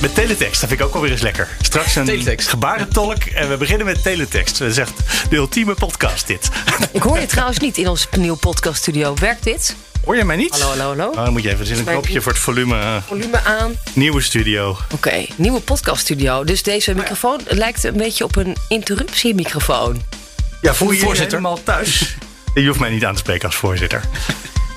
met teletext. Dat vind ik ook alweer eens lekker. Straks een teletext. gebarentolk en we beginnen met teletext. Dat is echt de ultieme podcast dit. Ik hoor je trouwens niet in ons nieuwe podcaststudio. Werkt dit? Hoor je mij niet? Hallo, hallo, hallo. Oh, dan moet je even, is een knopje voor het volume. Volume aan. Nieuwe studio. Oké, nieuwe podcaststudio. Dus deze microfoon lijkt een beetje op een interruptiemicrofoon. Ja, voel je je helemaal thuis? Je hoeft mij niet aan te spreken als voorzitter.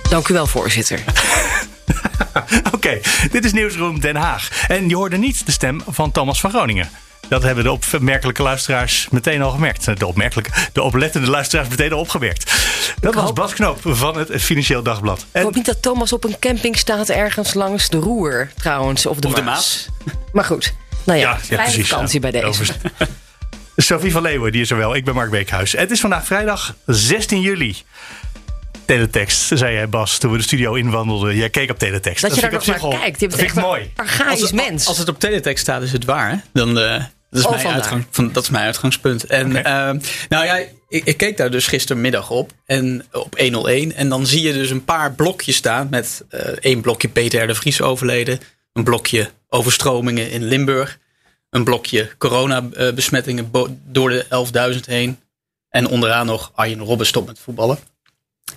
Dank u wel, voorzitter. Oké, dit is Nieuwsroom Den Haag. En je hoorde niet de stem van Thomas van Groningen. Dat hebben de opmerkelijke luisteraars meteen al gemerkt. De, opmerkelijke, de oplettende luisteraars meteen al opgemerkt. Dat was Bas Knoop van het Financieel Dagblad. En... Ik hoop niet dat Thomas op een camping staat ergens langs de Roer trouwens. Of de, of Maas. Maar goed, nou ja, ja, ja precies, vakantie bij deze. Sophie van Leeuwen, die is er wel. Ik ben Mark Beekhuis. Het is vandaag vrijdag 16 juli teletext, zei jij Bas, toen we de studio inwandelden. Jij keek op teletext. Dat, je daar nog naar kijkt. Je bent echt mooi. archaïs als, mens. Als het op teletext staat, is het waar. Hè? Dan, uh, dat, is oh, mijn uitgang, van, dat is mijn uitgangspunt. En okay. uh, nou ja, ik, ik, keek daar dus gistermiddag op. En op 101. En dan zie je dus een paar blokjes staan. Met uh, één blokje Peter de Vries overleden. Een blokje overstromingen in Limburg. Een blokje coronabesmettingen door de 11.000 heen. En onderaan nog Arjen Robben stopt met voetballen.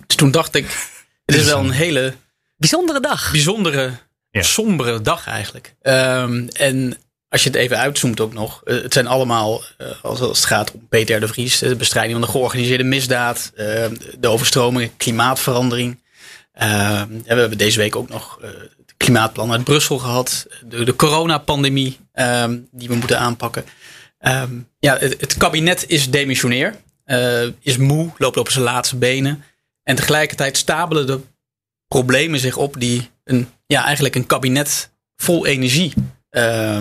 Dus toen dacht ik, het is wel een hele... Bijzondere dag. Bijzondere, ja. sombere dag eigenlijk. Um, en als je het even uitzoomt ook nog. Uh, het zijn allemaal, uh, als het gaat om Peter de Vries. De bestrijding van de georganiseerde misdaad. Uh, de overstromingen, klimaatverandering. Ehm, we hebben deze week ook nog het klimaatplan uit Brussel gehad. De, de coronapandemie ehm, die we moeten aanpakken. ja, het, het, kabinet is demissionair. Uh, is moe, loopt op zijn laatste benen. En tegelijkertijd stapelen de problemen zich op die een, ja, eigenlijk een kabinet vol energie uh,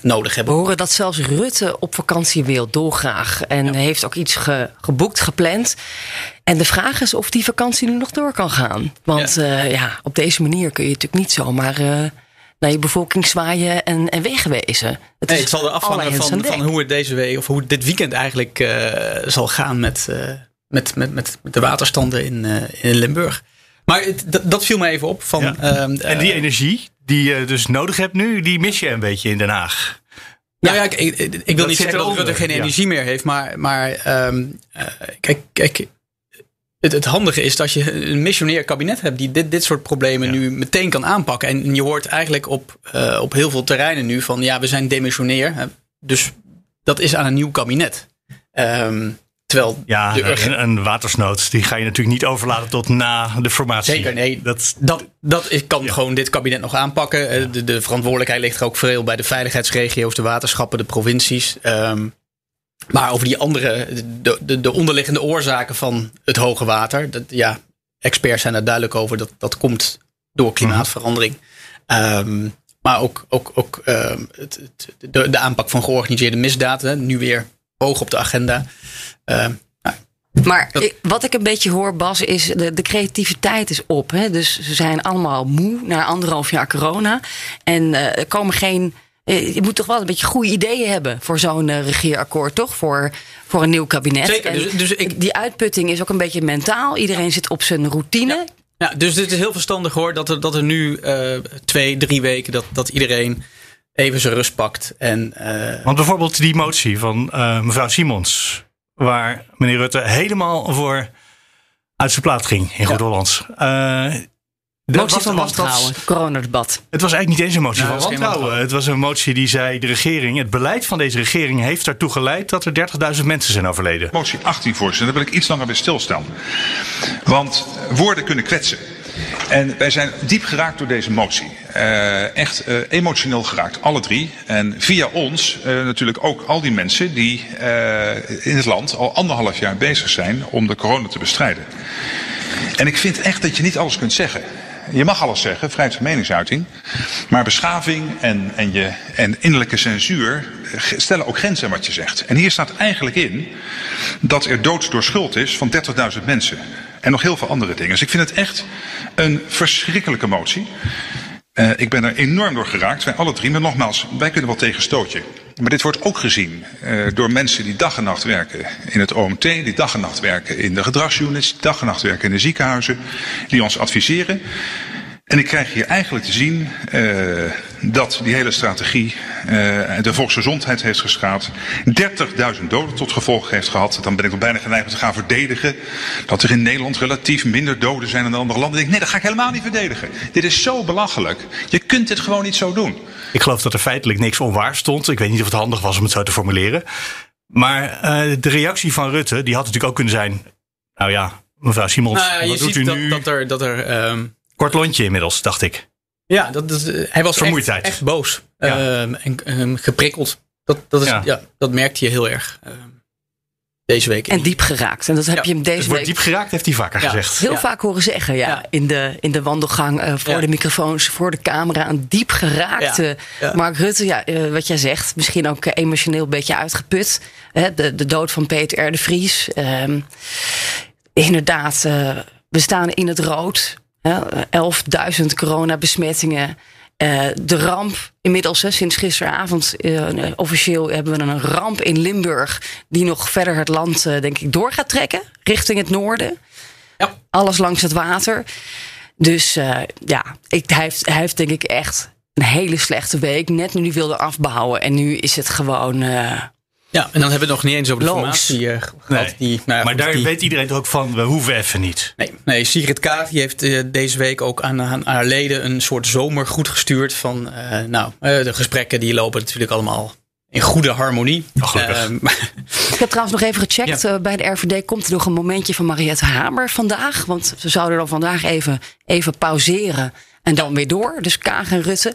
nodig hebben. We horen dat zelfs Rutte op vakantie wil, dolgraag. En ja. heeft ook iets ge, geboekt, gepland. En de vraag is of die vakantie nu nog door kan gaan. Want ja, uh, ja op deze manier kun je natuurlijk niet zomaar... Uh, naar je bevolking zwaaien en, en wegwezen. Het, nee, het zal er afhangen van, van hoe het deze week of hoe dit weekend eigenlijk uh, zal gaan met, met, met, met, de waterstanden in, uh, in Limburg. Maar het, dat, viel me even op. Van, ja. uh, en die uh, energie die je dus nodig hebt nu, die mis je een beetje in Den Haag. Nou ja, ik, ik, ik wil dat niet zeggen dat Rutte geen energie meer heeft. Maar, maar um, kijk, kijk het, het, handige is dat je een missionair kabinet hebt die dit, dit soort problemen nu meteen kan aanpakken. En je hoort eigenlijk op, uh, op heel veel terreinen nu van ja, we zijn demissionair. Dus dat is aan een nieuw kabinet. Um, Terwijl ja, de een, een, watersnood die ga je natuurlijk niet overlaten tot na de formatie. Zeker, nee. Dat, dat, dat kan ja. gewoon dit kabinet nog aanpakken. Ja. De, de, verantwoordelijkheid ligt er ook veel bij de veiligheidsregio's, de waterschappen, de provincies. Um, maar over die andere, de, de, de, onderliggende oorzaken van het hoge water. Dat, ja, experts zijn er duidelijk over. Dat, dat komt door klimaatverandering. Um, maar ook, ook, ook um, het, het, de, de aanpak van georganiseerde misdaden. Nu weer hoog op de agenda. Uh, maar ik, wat ik een beetje hoor, Bas, is de, de creativiteit is op. Hè? Dus ze zijn allemaal moe na anderhalf jaar corona. En uh, er komen geen. Je moet toch wel een beetje goede ideeën hebben voor zo'n uh, regeerakkoord, toch? Voor, voor een nieuw kabinet. Zeker. Dus, dus ik, die uitputting is ook een beetje mentaal. Iedereen zit op zijn routine. Ja. ja dus dit is heel verstandig hoor. Dat er, dat er nu twee, drie weken dat, dat iedereen even zijn rust pakt. En, uh... Want bijvoorbeeld die motie van uh, mevrouw Simons, waar meneer Rutte helemaal voor uit zijn plaat ging in Goed Hollands. Uh, de motie van wantrouwen, coronadebat. Het was eigenlijk niet eens een motie nou, van wantrouwen. Het was een motie die zei: de regering, het beleid van deze regering heeft ertoe geleid dat er 30.000 mensen zijn overleden. Motie 18, voorzitter, daar wil ik iets langer bij stilstaan. Want woorden kunnen kwetsen. En wij zijn diep geraakt door deze motie. Uh, echt uh, emotioneel geraakt, alle drie. En via ons uh, natuurlijk ook al die mensen die in het land al anderhalf jaar bezig zijn om de corona te bestrijden. En ik vind echt dat je niet alles kunt zeggen. je mag alles zeggen, vrijheid van meningsuiting. Maar beschaving en, en, je, en innerlijke censuur stellen ook grenzen aan wat je zegt. En hier staat eigenlijk in dat er dood door schuld is van 30.000 mensen. En nog heel veel andere dingen. Dus ik vind het echt een verschrikkelijke motie. Uh, ik ben er enorm door geraakt, wij alle drie. Maar nogmaals, wij kunnen wel tegen stootje. Maar dit wordt ook gezien uh, door mensen die dag en nacht werken in het OMT, die dag en nacht werken in de gedragsunits, die dag en nacht werken in de ziekenhuizen, die ons adviseren. En ik krijg hier eigenlijk te zien uh, dat die hele strategie uh, de volksgezondheid heeft geschaad. 30.000 doden tot gevolg heeft gehad. Dan ben ik wel bijna geneigd om te gaan verdedigen. Dat er in Nederland relatief minder doden zijn dan in andere landen. Ik denk, nee, dat ga ik helemaal niet verdedigen. Dit is zo belachelijk. Je kunt dit gewoon niet zo doen. Ik geloof dat er feitelijk niks onwaar stond. Ik weet niet of het handig was om het zo te formuleren. Maar uh, de reactie van Rutte, die had natuurlijk ook kunnen zijn. Nou ja, mevrouw Simons, nou wat doet u dat, nu? dat er. Dat er um, Kort lontje inmiddels, dacht ik. Ja, dat, dat, hij was Vermoeidheid. echt, echt boos Ja. um, en um, geprikkeld. Dat, dat, is, Ja. ja. dat merkte je heel erg um, deze week. En diep geraakt. En dat heb Ja, je hem Het deze wordt week diep geraakt, heeft hij vaker Ja. gezegd. heel Ja. vaak horen zeggen. Ja, Ja. In, de, in de wandelgang, eh, voor Ja. de microfoons, voor de camera. Een diep geraakte Ja. Ja. Mark Rutte. Ja, eh, wat jij zegt, misschien ook eh, emotioneel een beetje uitgeput. Hè, de, de dood van Peter R. de Vries. Ehm, inderdaad, eh, we staan in het rood. Hè, 11.000 coronabesmettingen. Eh, de ramp, inmiddels hè, sinds gisteravond, eh, officieel hebben we een ramp in Limburg. die nog verder het land, eh, denk ik, door gaat trekken. richting het noorden. Ja. Alles langs het water. Dus ja, ik, hij, heeft, hij heeft denk ik echt een hele slechte week. Net nu wilde afbouwen. En nu is het gewoon. Ja, en dan hebben we het nog niet eens over de Loos. formatie eh, gehad. Nee. Die, nou ja, maar daar die- weet iedereen toch ook van, we hoeven even niet. Nee, nee Sigrid Kaag die heeft eh, deze week ook aan, aan haar leden een soort zomergoed gestuurd. Van, eh, nou, eh, de gesprekken die lopen natuurlijk allemaal in goede harmonie. Oh, Ik heb trouwens nog even gecheckt. Ja. bij de RVD komt er nog een momentje van Mariette Hamer vandaag. Want ze zouden dan vandaag even, even pauzeren. En dan weer door. Dus Kaag en Rutte.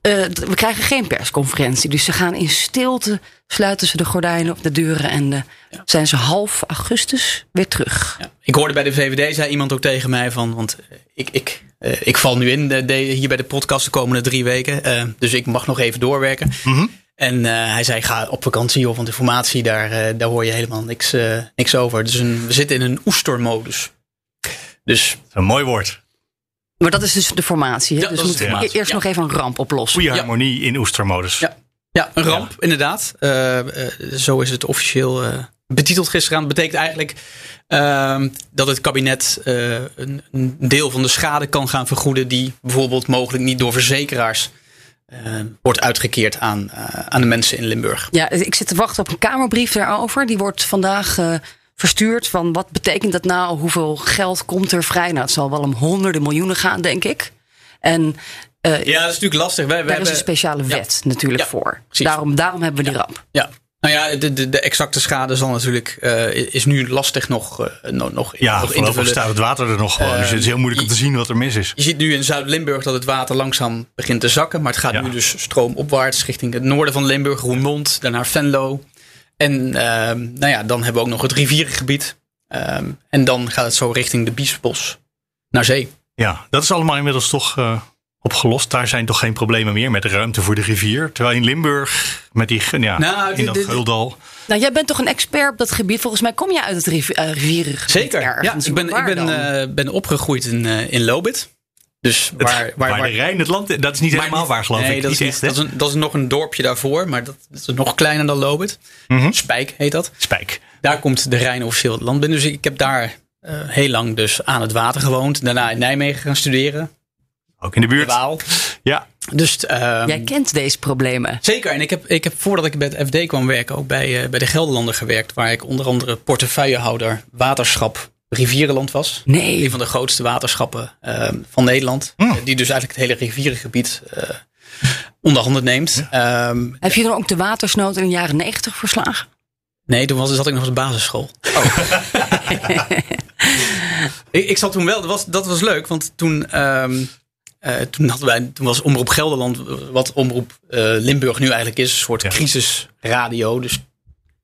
Eh, we krijgen geen persconferentie. Dus ze gaan in stilte. Sluiten ze de gordijnen op de deuren. En eh, zijn ze half augustus weer terug. Ja. Ik hoorde bij de VVD, zei iemand ook tegen mij van, want eh, ik, ik, eh, ik val nu in de, de- hier bij de podcast de komende drie weken. dus ik mag nog even doorwerken. En eh, hij zei, ga op vakantie joh, want de formatie, daar, daar hoor je helemaal niks, niks over. Dus een, we zitten in een oestermodus. Dus Een mooi woord. Maar dat is dus de formatie. Hè? Ja, dus de formatie. eerst Ja. nog even een ramp oplossen. Goede Ja. harmonie in oestermodus. Ja. Ja, een ramp, inderdaad. Eh, eh, zo is het officieel eh, betiteld gisteren. Dat betekent eigenlijk ehm, dat het kabinet eh, een, een deel van de schade kan gaan vergoeden. die bijvoorbeeld mogelijk niet door verzekeraars wordt uitgekeerd aan, aan de mensen in Limburg. Ja, ik zit te wachten op een Kamerbrief daarover. Die wordt vandaag eh, verstuurd. Van wat betekent dat nou? Hoeveel geld komt er vrij? Nou, het zal wel om honderden miljoenen gaan, denk ik. En eh, Ja, dat is natuurlijk lastig. Wij, wij daar is hebben- een speciale Ja. wet natuurlijk Ja, voor. precies. Daarom, daarom hebben we die ramp. Ja. Nou ja, de, de, de exacte schade zal natuurlijk, eh, is nu lastig nog, eh, nog, nog, Ja, nog in te voorlopig staat het water er nog gewoon. dus het is heel moeilijk om te zien wat er mis is. Je ziet nu in Zuid-Limburg dat het water langzaam begint te zakken. Maar het gaat Ja. nu dus stroomopwaarts richting het noorden van Limburg, Roermond, daarna Venlo. En ehm, nou ja, dan hebben we ook nog het rivierengebied. Ehm, en dan gaat het zo richting de Biesbos naar zee. Ja, dat is allemaal inmiddels toch eh, opgelost. Daar zijn toch geen problemen meer met ruimte voor de rivier. Terwijl in Limburg, met die, ja, Nou, in dat Geudal. Nou, jij bent toch een expert op dat gebied? Volgens mij kom je uit het eh, rivierengebied Zeker. Ja, ik ben, ik ben, eh, ben opgegroeid in, eh, in Lobit. Dus waar, waar, Waar, waar, de Rijn het land, dat is niet helemaal niet- waar geloof nee, ik. Dat is, echt, dat, is een, dat is nog een dorpje daarvoor, maar dat, dat is nog kleiner dan Lobit. Mhm. Spijk heet dat. Spijk. Daar komt de Rijn officieel het land binnen. Dus ik heb daar eh, heel lang dus aan het water gewoond. Daarna in Nijmegen gaan studeren. Ook in de De buurt. Waal. Ja, Dus ehm, Jij kent deze problemen. zeker. En ik heb, ik heb voordat ik bij het FD kwam werken ook bij, eh, bij de Gelderlander gewerkt. Waar ik onder andere portefeuillehouder waterschap Rivierenland was. Nee. Een van de grootste waterschappen ehm, van Nederland. Hmm. Eh, die dus eigenlijk het hele rivierengebied eh onder handen neemt. Ehm, Heb je dan ook de watersnood in de jaren negentig verslagen? Nee, toen was, zat ik nog op de basisschool. ik, ik zat toen wel, dat was, dat was leuk, want toen, ehm, eh, toen, hadden wij, toen was Omroep Gelderland, wat Omroep eh, Limburg nu eigenlijk is, een soort Ja. crisisradio. Dus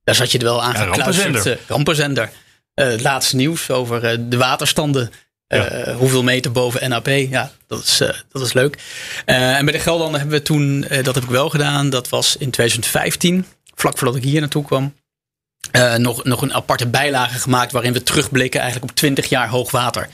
daar zat je er wel aan Ja, rampenzender. eh, rampenzender. Het laatste nieuws over de waterstanden Ja. hoeveel meter boven NAP? Ja, dat is, dat is leuk. en bij de Geldlanden hebben we toen, dat heb ik wel gedaan, dat was in 2015, vlak voordat ik hier naartoe kwam. nog, nog een aparte bijlage gemaakt waarin we terugblikken eigenlijk op 20 jaar hoogwater.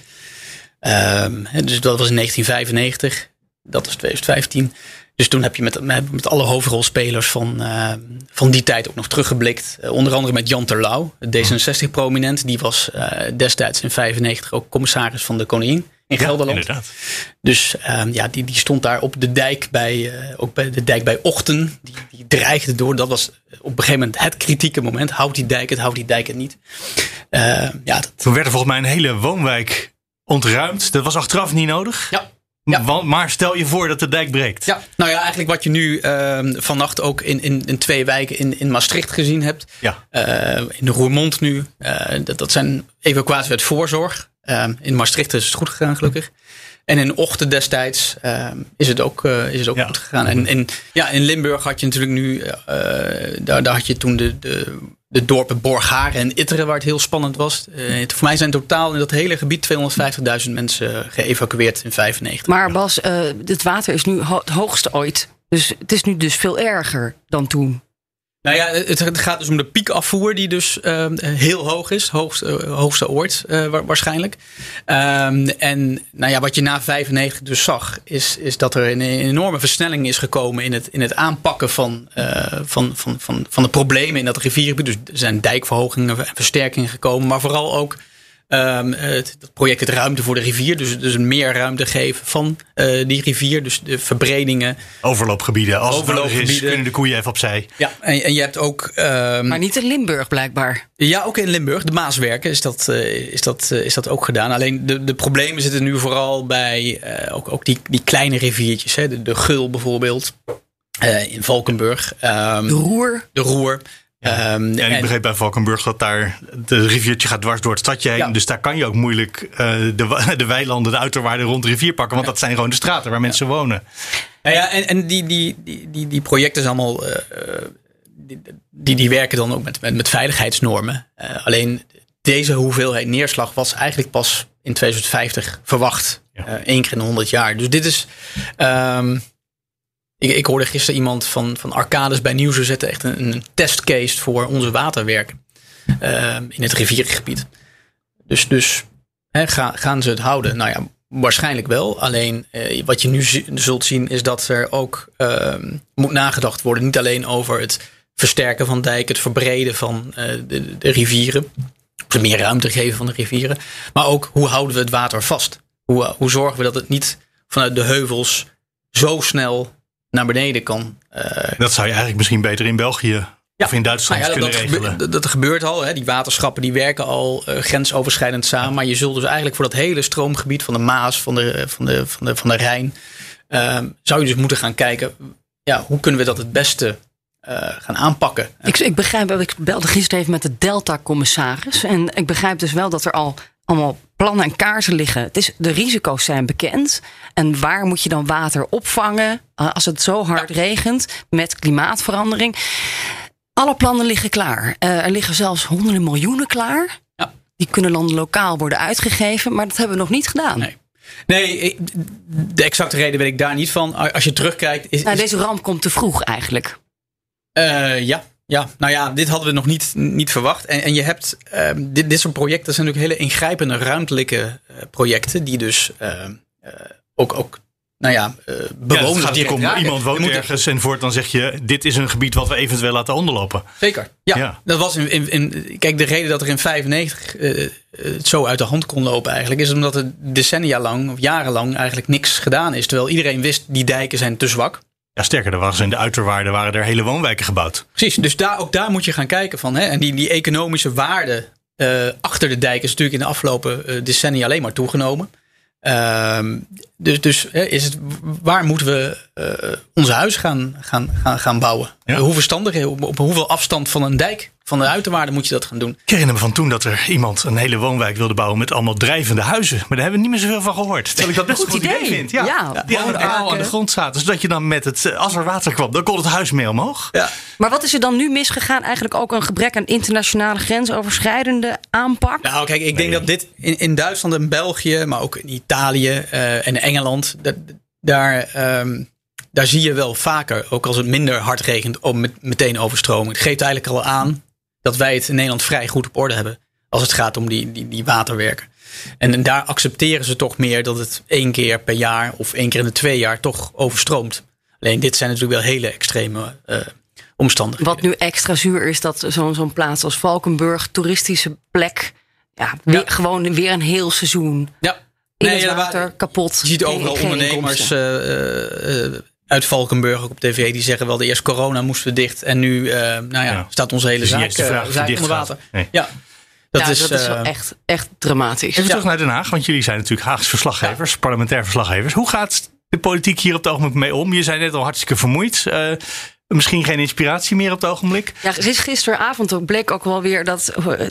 Um, dus dat was in 1995, dat was 2015. Dus toen heb je met, met alle hoofdrolspelers van, uh, van die tijd ook nog teruggeblikt. Uh, onder andere met Jan Terlouw, D66-prominent. Die was uh, destijds in 95 ook commissaris van de Koningin in Gelderland. inderdaad. Dus ja, die, die stond daar op de dijk bij, ook bij de dijk bij Ochten. Die, die dreigde door. Dat was op een gegeven moment het kritieke moment. Houdt die dijk het, houdt die dijk het niet. ja, dat... Toen werd er volgens mij een hele woonwijk ontruimd. Dat was achteraf niet nodig. Ja. Ja. Maar stel je voor dat de dijk breekt. Ja, nou ja, eigenlijk wat je nu uh, vannacht ook in, in, in twee wijken in, in Maastricht gezien hebt. Ja. Uh, in de Roermond nu. Uh, dat, dat zijn evacuaties uit voorzorg. Ehm, in Maastricht is het goed gegaan, gelukkig. En in Ochten destijds ehm, is het ook, eh, is het ook goed gegaan. En, en ja, in Limburg had je natuurlijk nu, daar, daar had je toen de, de de dorpen Borgharen en Itteren, waar het heel spannend was. Uh, voor mij zijn totaal in dat hele gebied 250.000 mensen geëvacueerd in 95. Maar Bas, uh, het water is nu het hoogste ooit. Dus het is nu dus veel erger dan toen. Nou ja, het, gaat dus om de piekafvoer die dus uh, heel hoog is. Uh, hoogste ooit uh, waarschijnlijk. Um, en nou ja, wat je na 95 dus zag, is, is dat er een, enorme versnelling is gekomen in het, in het aanpakken van, van, van, van, van de problemen in dat riviergebied. Dus er zijn dijkverhogingen en versterkingen gekomen, maar vooral ook Um, het, project het ruimte voor de rivier. Dus, dus meer ruimte geven van uh, die rivier. Dus de verbredingen. Overloopgebieden. Als Overloopgebieden. Is, kunnen de koeien even opzij. Ja, en, en je hebt ook... Um, maar niet in Limburg blijkbaar. Ja, ook in Limburg. De Maaswerken is dat, uh, is dat, uh, is dat ook gedaan. Alleen de, de problemen zitten nu vooral bij ook, ook die, die kleine riviertjes. Hè. De, de Gul bijvoorbeeld. in Valkenburg. Um, de Roer. De Roer. Ja. Um, en ik begreep bij Valkenburg dat daar de riviertje gaat dwars door het stadje heen. Dus daar kan je ook moeilijk uh, de, de weilanden, de uiterwaarden rond de rivier pakken. Want dat zijn gewoon de straten waar mensen wonen. Ja, ja en, en die, die, die, die, die projecten zijn allemaal. Uh, die, die werken dan ook met, met, met veiligheidsnormen. Uh, alleen deze hoeveelheid neerslag was eigenlijk pas in 2050 verwacht. Eén keer in 100 jaar. Dus dit is. Um, ik, ik hoorde gisteren iemand van, van Arcades bij Nieuws zetten echt een, een testcase voor onze waterwerken uh, in het riviergebied. Dus, dus hè, ga, gaan ze het houden? Nou ja, waarschijnlijk wel. Alleen uh, wat je nu zult zien is dat er ook uh, moet nagedacht worden. Niet alleen over het versterken van dijken, het verbreden van uh, de, de rivieren. Of meer ruimte geven van de rivieren. Maar ook hoe houden we het water vast? Hoe, hoe zorgen we dat het niet vanuit de heuvels zo snel naar beneden kan. Uh, dat zou je eigenlijk misschien beter in België ja. of in Duitsland nou ja, kunnen dat regelen. Gebeurt, dat, gebeurt al. Hè. Die waterschappen die werken al uh, grensoverschrijdend samen. Maar je zult dus eigenlijk voor dat hele stroomgebied van de Maas, van de, van de, van de, van de Rijn, uh, zou je dus moeten gaan kijken. Ja, hoe kunnen we dat het beste uh, gaan aanpakken. Ik, ik begrijp, ik belde gisteren even met de Delta-commissaris. En ik begrijp dus wel dat er al allemaal plannen en kaarten liggen. Het is, de risico's zijn bekend. En waar moet je dan water opvangen eh, als het zo hard regent met klimaatverandering? Alle plannen liggen klaar. Uh, er liggen zelfs honderden miljoenen klaar. Ja. Die kunnen dan lokaal worden uitgegeven, maar dat hebben we nog niet gedaan. Nee. Nee, de exacte reden weet ik daar niet van. Als je terugkijkt. Is, nou, deze ramp komt te vroeg eigenlijk. Uh, ja, ja, nou ja, dit hadden we nog niet, niet verwacht. En, en je hebt uh, dit, dit soort projecten zijn natuurlijk hele ingrijpende ruimtelijke uh, projecten, die dus uh, ook, ook nou ja, bewoners ja, direct om Iemand woont moet ergens en voort dan zeg je, dit is een gebied wat we eventueel laten onderlopen. Zeker, ja. ja. Dat was in, in, in, kijk, de reden dat er in 95 het zo uit de hand kon lopen eigenlijk, is omdat er decennia lang of jarenlang eigenlijk niks gedaan is. Terwijl iedereen wist, die dijken zijn te zwak. Ja, sterker, er was in de uiterwaarden waren er hele woonwijken gebouwd. Precies, dus daar, ook daar moet je gaan kijken van. Hè, en die, die economische waarde uh, achter de dijk is natuurlijk in de afgelopen uh, decennia alleen maar toegenomen. Uh, dus dus hè, is het, waar moeten we uh, onze huis gaan, gaan, gaan, gaan bouwen? Ja. Hoe verstandig, op, op hoeveel afstand van een dijk van de uiterwaarden moet je dat gaan doen. Ik herinner me van toen dat er iemand een hele woonwijk wilde bouwen met allemaal drijvende huizen. Maar daar hebben we niet meer zoveel van gehoord. Terwijl ik dat best een goed idee, vind. Ja, Ja, die aan, aan de grond zaten. Zodat je dan met het, eh, als er water kwam, dan kon het huis mee omhoog. Ja. Maar wat is er dan nu misgegaan? Eigenlijk ook een gebrek aan internationale grensoverschrijdende aanpak? Nou, kijk, ik denk dat dit in, in Duitsland en België, maar ook in Italië eh, en Engeland, dat, daar, ehm, daar zie je wel vaker, ook als het minder hard regent, om met, meteen overstroming. Het geeft eigenlijk al aan dat wij het in Nederland vrij goed op orde hebben. Als het gaat om die, die, die waterwerken. En, en daar accepteren ze toch meer dat het één keer per jaar of één keer in de twee jaar toch overstroomt. Alleen dit zijn natuurlijk wel hele extreme eh, omstandigheden. Wat nu extra zuur is, dat zo'n zo'n plaats als Valkenburg, toeristische plek, ja, weer, Ja. gewoon weer een heel seizoen Ja. in Nee, het water kapot. Je ziet overal ondernemers uit Valkenburg ook op tv die zeggen wel de eerst corona moesten we dicht en nu eh, nou ja, Ja. staat onze hele Dus zaak, vraag eh, zaak onder water. Nee. Ja, dat ja, is, dat is wel eh, echt, echt dramatisch. Even terug naar Den Haag, want jullie zijn natuurlijk Haagse verslaggevers, parlementair verslaggevers. Hoe gaat de politiek hier op het ogenblik mee om? Je zijn net al hartstikke vermoeid. Eh, misschien geen inspiratie meer op het ogenblik. Ja, sinds gisteravond ook bleek ook wel weer dat uh,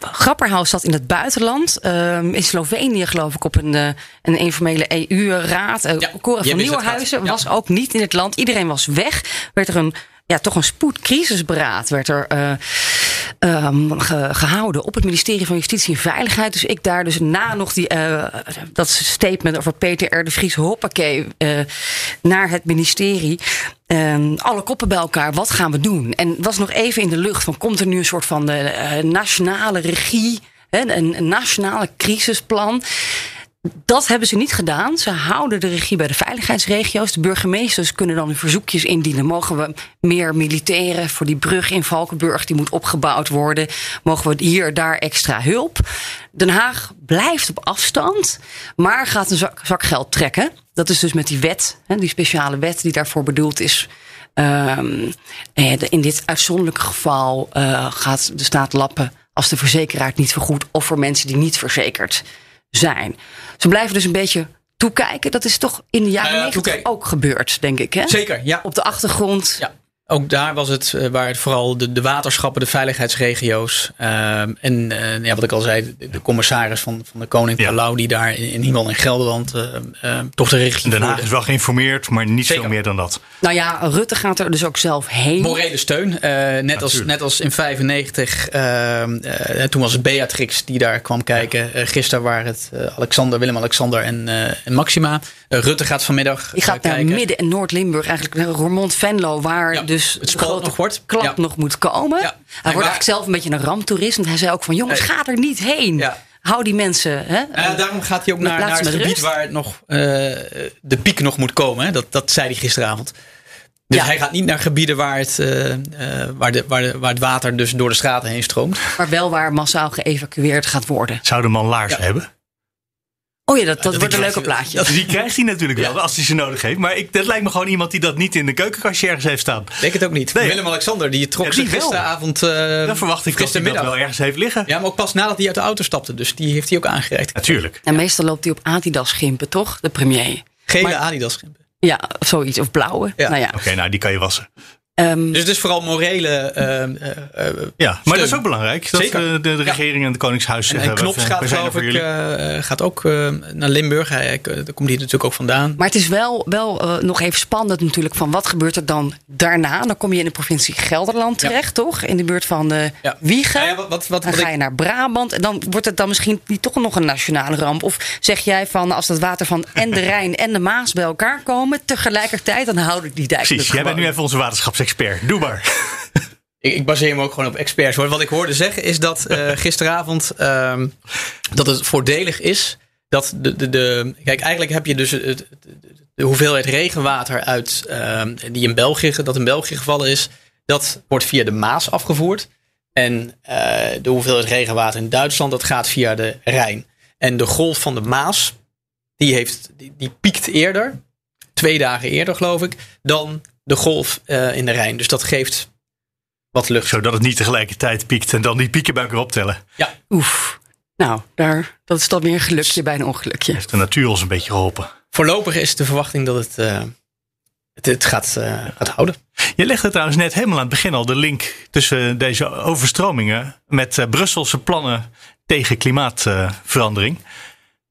Grapperhaus zat in het buitenland. Ehm, in Slovenië geloof ik op een, eh, een informele EU-raad. Uh, Ja, Cora die van Nieuwenhuizen ja. was ook niet in het land. Iedereen was weg. Werd er een, ja, toch een spoedcrisisberaad werd er, ehm, ge- gehouden op het ministerie van Justitie en Veiligheid. Dus ik daar dus na nog die, eh, dat statement over Peter de Vries, hoppakee, eh, naar het ministerie. Ehm, alle koppen bij elkaar, wat gaan we doen? En was nog even in de lucht van komt er nu een soort van de, nationale regie, hè, een, een nationale crisisplan. Dat hebben ze niet gedaan. Ze houden de regie bij de veiligheidsregio's. De burgemeesters kunnen dan hun verzoekjes indienen. Mogen we meer militairen voor die brug in Valkenburg? Die moet opgebouwd worden. Mogen we hier, daar extra hulp? Den Haag blijft op afstand, maar gaat een zak, geld trekken. Dat is dus met die wet, die speciale wet die daarvoor bedoeld is. Ehm, eh, in dit uitzonderlijke geval eh, gaat de staat lappen als de verzekeraar het niet vergoedt of voor mensen die niet verzekerd zijn. Ze blijven dus een beetje toekijken. Dat is toch in de jaren Nou 90 toekijken. ook gebeurd, denk ik. Hè? Zeker, ja. Op de achtergrond. Ja. Ook daar was het eh, waar het vooral de, de waterschappen, de veiligheidsregio's. ehm, en eh, ja, wat ik al zei, de, de commissaris van, van de Koning Ja. Palau, die daar in, in Hiemel en Gelderland eh, eh, toch de regie Den Haag voerde. is wel geïnformeerd, maar niet Zeker. veel meer dan dat. Nou ja, Rutte gaat er dus ook zelf heen. Morele steun. Eh, net, als, net als in 95. ehm, eh, toen was het Beatrix die daar kwam kijken. Eh, gisteren waren het eh, Alexander, Willem-Alexander en, eh, en Maxima. Eh, Rutte gaat vanmiddag Die gaat eh, naar kijken. Midden- en Noord-Limburg, eigenlijk naar Roermond Venlo, waar Ja, dus het de grote nog wordt. klap Ja. nog moet komen. Ja. Hij En wordt waar- eigenlijk zelf een beetje een ramptoerist. Want hij zei ook van jongens, ga er niet heen. Ja. Hou die mensen. Hè? Ja, daarom gaat hij ook naar, naar het gebied rust. waar het nog, eh, de piek nog moet komen. Hè? Dat, dat zei hij gisteravond. Dus Ja. hij gaat niet naar gebieden waar het, eh, eh, waar, de, waar, de, waar het water dus door de straten heen stroomt. Maar wel waar massaal geëvacueerd gaat worden. Zou de man Ja. hebben? Oh ja, dat, dat wordt een leuke plaatje. Die krijgt hij natuurlijk wel, als hij ze nodig heeft. Maar ik, dat lijkt me gewoon iemand die dat niet in de keukenkastje ergens heeft staan. Ik denk het ook niet. Nee. Willem-Alexander die trok Ja, die gisteravond. eh Dan verwacht ik dat hij dat gistermiddag. wel ergens heeft liggen. Ja, maar ook pas nadat hij uit de auto stapte. Dus die heeft hij ook aangereikt. Natuurlijk. En meestal loopt hij op Adidas gimpen, toch? De premier. Gele Maar- Adidas schimpen. Ja, of zoiets. Of blauwe. Ja. Nou ja. Oké, nou die kan je wassen. Ehm, Dus het is vooral morele. eh, eh, eh, Ja, maar Steun. dat is ook belangrijk. Dat Zeker. eh, de, de Ja. regering en het Koningshuis en, zeggen... en Knops gaat geloof ik gaat ook naar Limburg. Hij, daar komt hij natuurlijk ook vandaan. Maar het is wel, wel nog even spannend natuurlijk van wat gebeurt er dan daarna. Dan kom je in de provincie Gelderland Ja. terecht, toch? In de buurt van Ja. Wiegen. Ja, ja, wat- wat- wat- dan wat ga ik- je naar Brabant. En dan wordt het dan misschien niet toch nog een nationale ramp. Of zeg jij van als dat water van en de Rijn en de Maas bij elkaar komen... tegelijkertijd, dan houden die dijken Precies, jij bent nu even onze waterschapsexpert. Doe maar. Ik, ik baseer me ook gewoon op experts. Hoor. Wat ik hoorde zeggen is dat eh, gisteravond ehm, dat het voordelig is dat de, de, de. Kijk, eigenlijk heb je dus het, het- de hoeveelheid regenwater uit ehm, die in België, dat in België gevallen is, dat wordt via de Maas afgevoerd. En eh, de hoeveelheid regenwater in Duitsland, dat gaat via de Rijn. En de golf van de Maas, die, heeft, die, die piekt eerder, twee dagen eerder geloof ik, dan de golf eh, in de Rijn. Dus dat geeft wat lucht. Zodat het niet tegelijkertijd piekt en dan die pieken bij elkaar optellen. Oef. Nou, daar, dat is dan weer een gelukje bij een ongelukje. Heeft de natuur ons een beetje geholpen. Voorlopig is de verwachting dat het, eh, het, gaat, gaat houden. Je legde trouwens net helemaal aan het begin al de link tussen deze overstromingen met Brusselse plannen tegen klimaatverandering.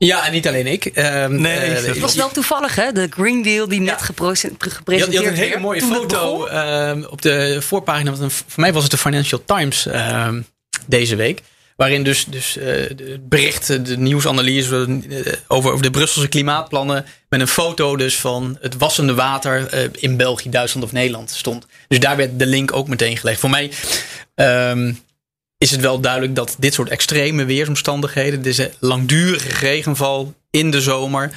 Ja, en niet alleen ik. Ehm, nee, uh, het was wel toevallig, hè? De Green Deal die net gepresenteerd werd. Je had een hele mooie foto uh, op de voorpagina. Van, voor mij was het de Financial Times uh, deze week. Waarin dus, dus uh, de berichten, de nieuwsanalyse uh, over, over de Brusselse klimaatplannen. met een foto dus van het wassende water uh, in België, Duitsland of Nederland stond. Dus daar werd de link ook meteen gelegd. Voor mij. Um, is het wel duidelijk dat dit soort extreme weersomstandigheden, deze langdurige regenval in de zomer,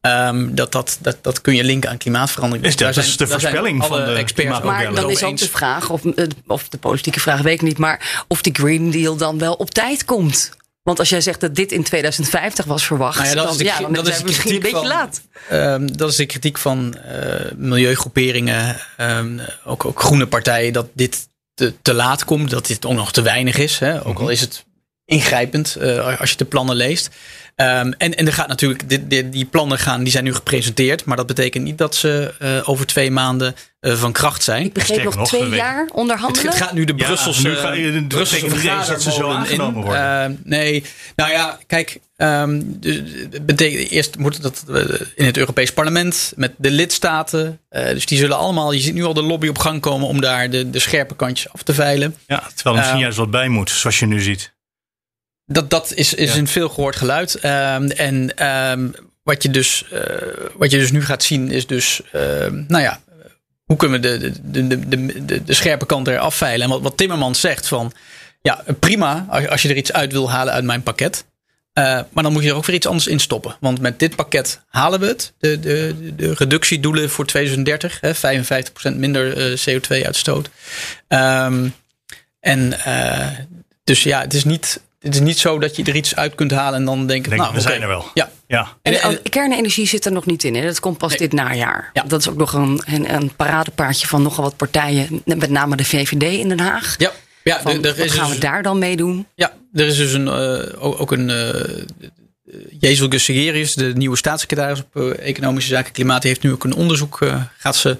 um, dat, dat, dat, dat kun je linken aan klimaatverandering. Is dat, is de voorspelling van de experts. Maar dan is ook de vraag, of, eh, of de politieke vraag weet ik niet, maar of die Green Deal dan wel op tijd komt. Want als jij zegt dat dit in 2050 was verwacht, nou ja, dat dan, is ja, dan dat is misschien een beetje van, laat. Um, dat is de kritiek van uh, milieugroeperingen, um, ook, ook groene partijen, dat dit te, te laat komt, dat dit ook nog te weinig is. Hè? Ook al mhm. is het ingrijpend uh, als je de plannen leest. Um, en, en er gaat natuurlijk, dit, dit, die plannen gaan, die zijn nu gepresenteerd. Maar dat betekent niet dat ze uh, over twee maanden uh, van kracht zijn. Ik begreep nog, nog twee jaar onderhandelen. Het, gaat nu de Brusselse, ja, nu de Brusselse dat ze zo aangenomen worden. Uh, nee, nou ja, kijk. Um, dus, betekent, eerst moet dat in het Europees Parlement met de lidstaten. dus die zullen allemaal, je ziet nu al de lobby op gang komen om daar de, de scherpe kantjes af te veilen. Ja, terwijl er misschien ehm, juist wat bij moet, zoals je nu ziet. Dat, dat is, is een veel gehoord geluid. Um, en um, wat, je dus, uh, wat je dus nu gaat zien is dus, uh, nou ja, hoe kunnen we de, de, de, de, de, de scherpe kant er afveilen? En wat, wat Timmermans zegt van, ja, prima als je er iets uit wil halen uit mijn pakket. Uh, maar dan moet je er ook weer iets anders in stoppen. Want met dit pakket halen we het. De, de, de reductiedoelen voor 2030. Hè, 55% minder CO2-uitstoot. Um, en dus ja, het is niet het is niet zo dat je er iets uit kunt halen en dan denken, Denk, nou, we zijn er wel. Ja. ja. En, en, kernenergie zit er nog niet in. Hè? Dat komt pas dit najaar. Ja. Dat is ook nog een, een, een paradepaardje van nogal wat partijen, met name de VVD in Den Haag. Ja. Ja, van, er, is gaan dus, we daar dan mee doen? Ja, er is dus een, uh, ook een uh, Jezel Gussegerius, de nieuwe staatssecretaris op uh, Economische Zaken en Klimaat, die heeft nu ook een onderzoek, gaat ze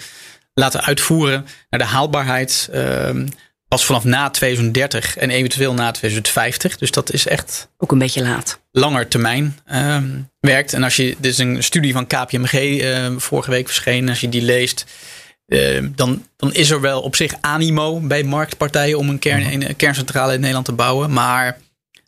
laten uitvoeren naar de haalbaarheid ehm, pas vanaf na 2030 en eventueel na 2050. Dus dat is echt. Ook een beetje laat. Langer termijn um, werkt. En als je. Dit is een studie van KPMG uh, ehm, vorige week verschenen. Als je die leest. Uh, dan, dan is er wel op zich animo bij marktpartijen om een, kern, mhm. een kerncentrale in Nederland te bouwen. Maar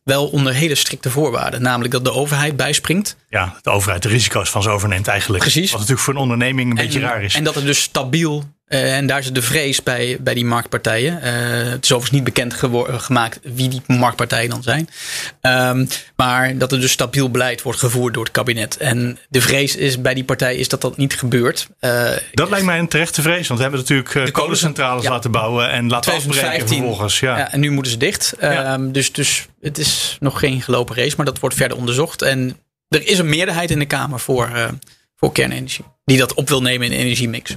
wel onder hele strikte voorwaarden. Namelijk dat de overheid bijspringt. Ja, de overheid de risico's van ze overneemt eigenlijk. Precies. Wat natuurlijk voor een onderneming een beetje raar is. En dat het dus stabiel uh, en daar is de vrees bij, bij die marktpartijen. Uh, het is overigens niet bekend gemaakt wie die marktpartijen dan zijn. Um, maar dat er dus stabiel beleid wordt gevoerd door het kabinet. En de vrees is bij die partij is dat dat niet gebeurt. Uh, dat lijkt mij een terechte vrees. Want we hebben natuurlijk de kolencentrales ja. laten bouwen en laten 2015, afbreken vervolgens. Ja. ja. en nu moeten ze dicht. Ja. Um, dus, dus het is nog geen gelopen race, maar dat wordt verder onderzocht. En er is een meerderheid in de Kamer voor, voor kernenergie. Die dat op wil nemen in de energiemix.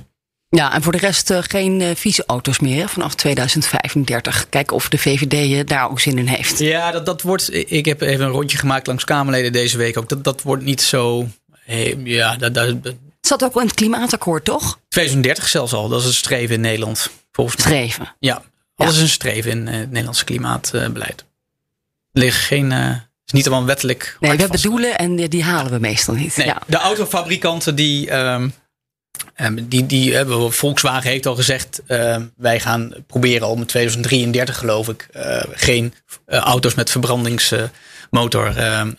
Ja, en voor de rest uh, geen uh, vieze auto's meer vanaf 2035. Kijken of de VVD uh, daar ook zin in heeft. Ja, dat, dat wordt. Ik heb even een rondje gemaakt langs Kamerleden deze week ook. Dat, dat wordt niet zo. Hey, ja, dat, dat, het zat ook in het klimaatakkoord, toch? 2030 zelfs al. Dat is een streven in Nederland. Volgens mij. Streven. Ja, alles ja. is een streven in het Nederlandse klimaatbeleid. Er liggen geen. Het is niet allemaal wettelijk. Nee, we hebben doelen en die, die halen we meestal niet. Nee, ja. De autofabrikanten die. Um, Um, die, die, uh, Volkswagen heeft al gezegd, uh, wij gaan proberen om in 2033 geloof ik uh, geen uh, auto's met verbrandingsmotor ehm,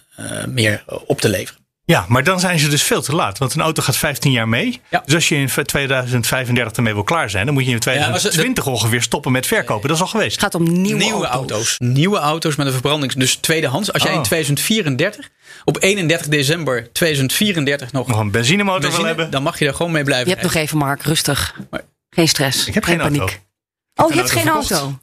meer op te leveren. Ja, maar dan zijn ze dus veel te laat. Want een auto gaat 15 jaar mee. Ja. Dus als je in 2035 ermee wil klaar zijn, dan moet je in 2020 ja, ongeveer stoppen met verkopen. Dat is al geweest. Het gaat om nieuwe, nieuwe auto's. auto's. Nieuwe auto's met een verbrandings. Dus tweedehands. Als jij in 2034 op 31 december 2034 nog, nog een benzinemotor benzine, wil hebben, dan mag je er gewoon mee blijven. Je hebt nog even, Mark, rustig. Geen stress. Ik heb geen, geen paniek. Auto. Oh, je hebt geen auto.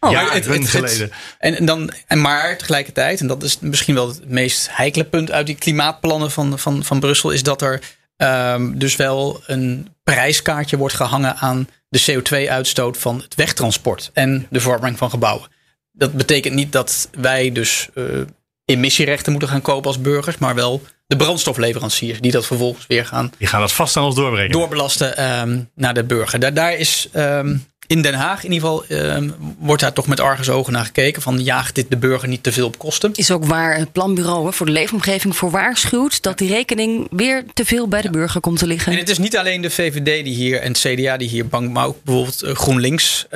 Oh, ja, het, het, geleden. En, en, dan, en maar tegelijkertijd, en dat is misschien wel het meest heikele punt uit die klimaatplannen van, van, van Brussel, is dat er um, dus wel een prijskaartje wordt gehangen aan de CO2-uitstoot van het wegtransport en de verwarming van gebouwen. Dat betekent niet dat wij dus uh, emissierechten moeten gaan kopen als burgers, maar wel de brandstofleveranciers die dat vervolgens weer gaan. Die gaan dat vast aan ons doorbrengen. Doorbelasten ehm, naar de burger. Daar, daar is ehm, in Den Haag in ieder geval ehm, wordt daar toch met argusogen naar gekeken. Van jaagt dit de burger niet te veel op kosten? Is ook waar het planbureau voor de leefomgeving voor waarschuwt dat die rekening weer te veel bij de burger komt te liggen. En het is niet alleen de VVD die hier en het CDA die hier bang, maar ook bijvoorbeeld eh, GroenLinks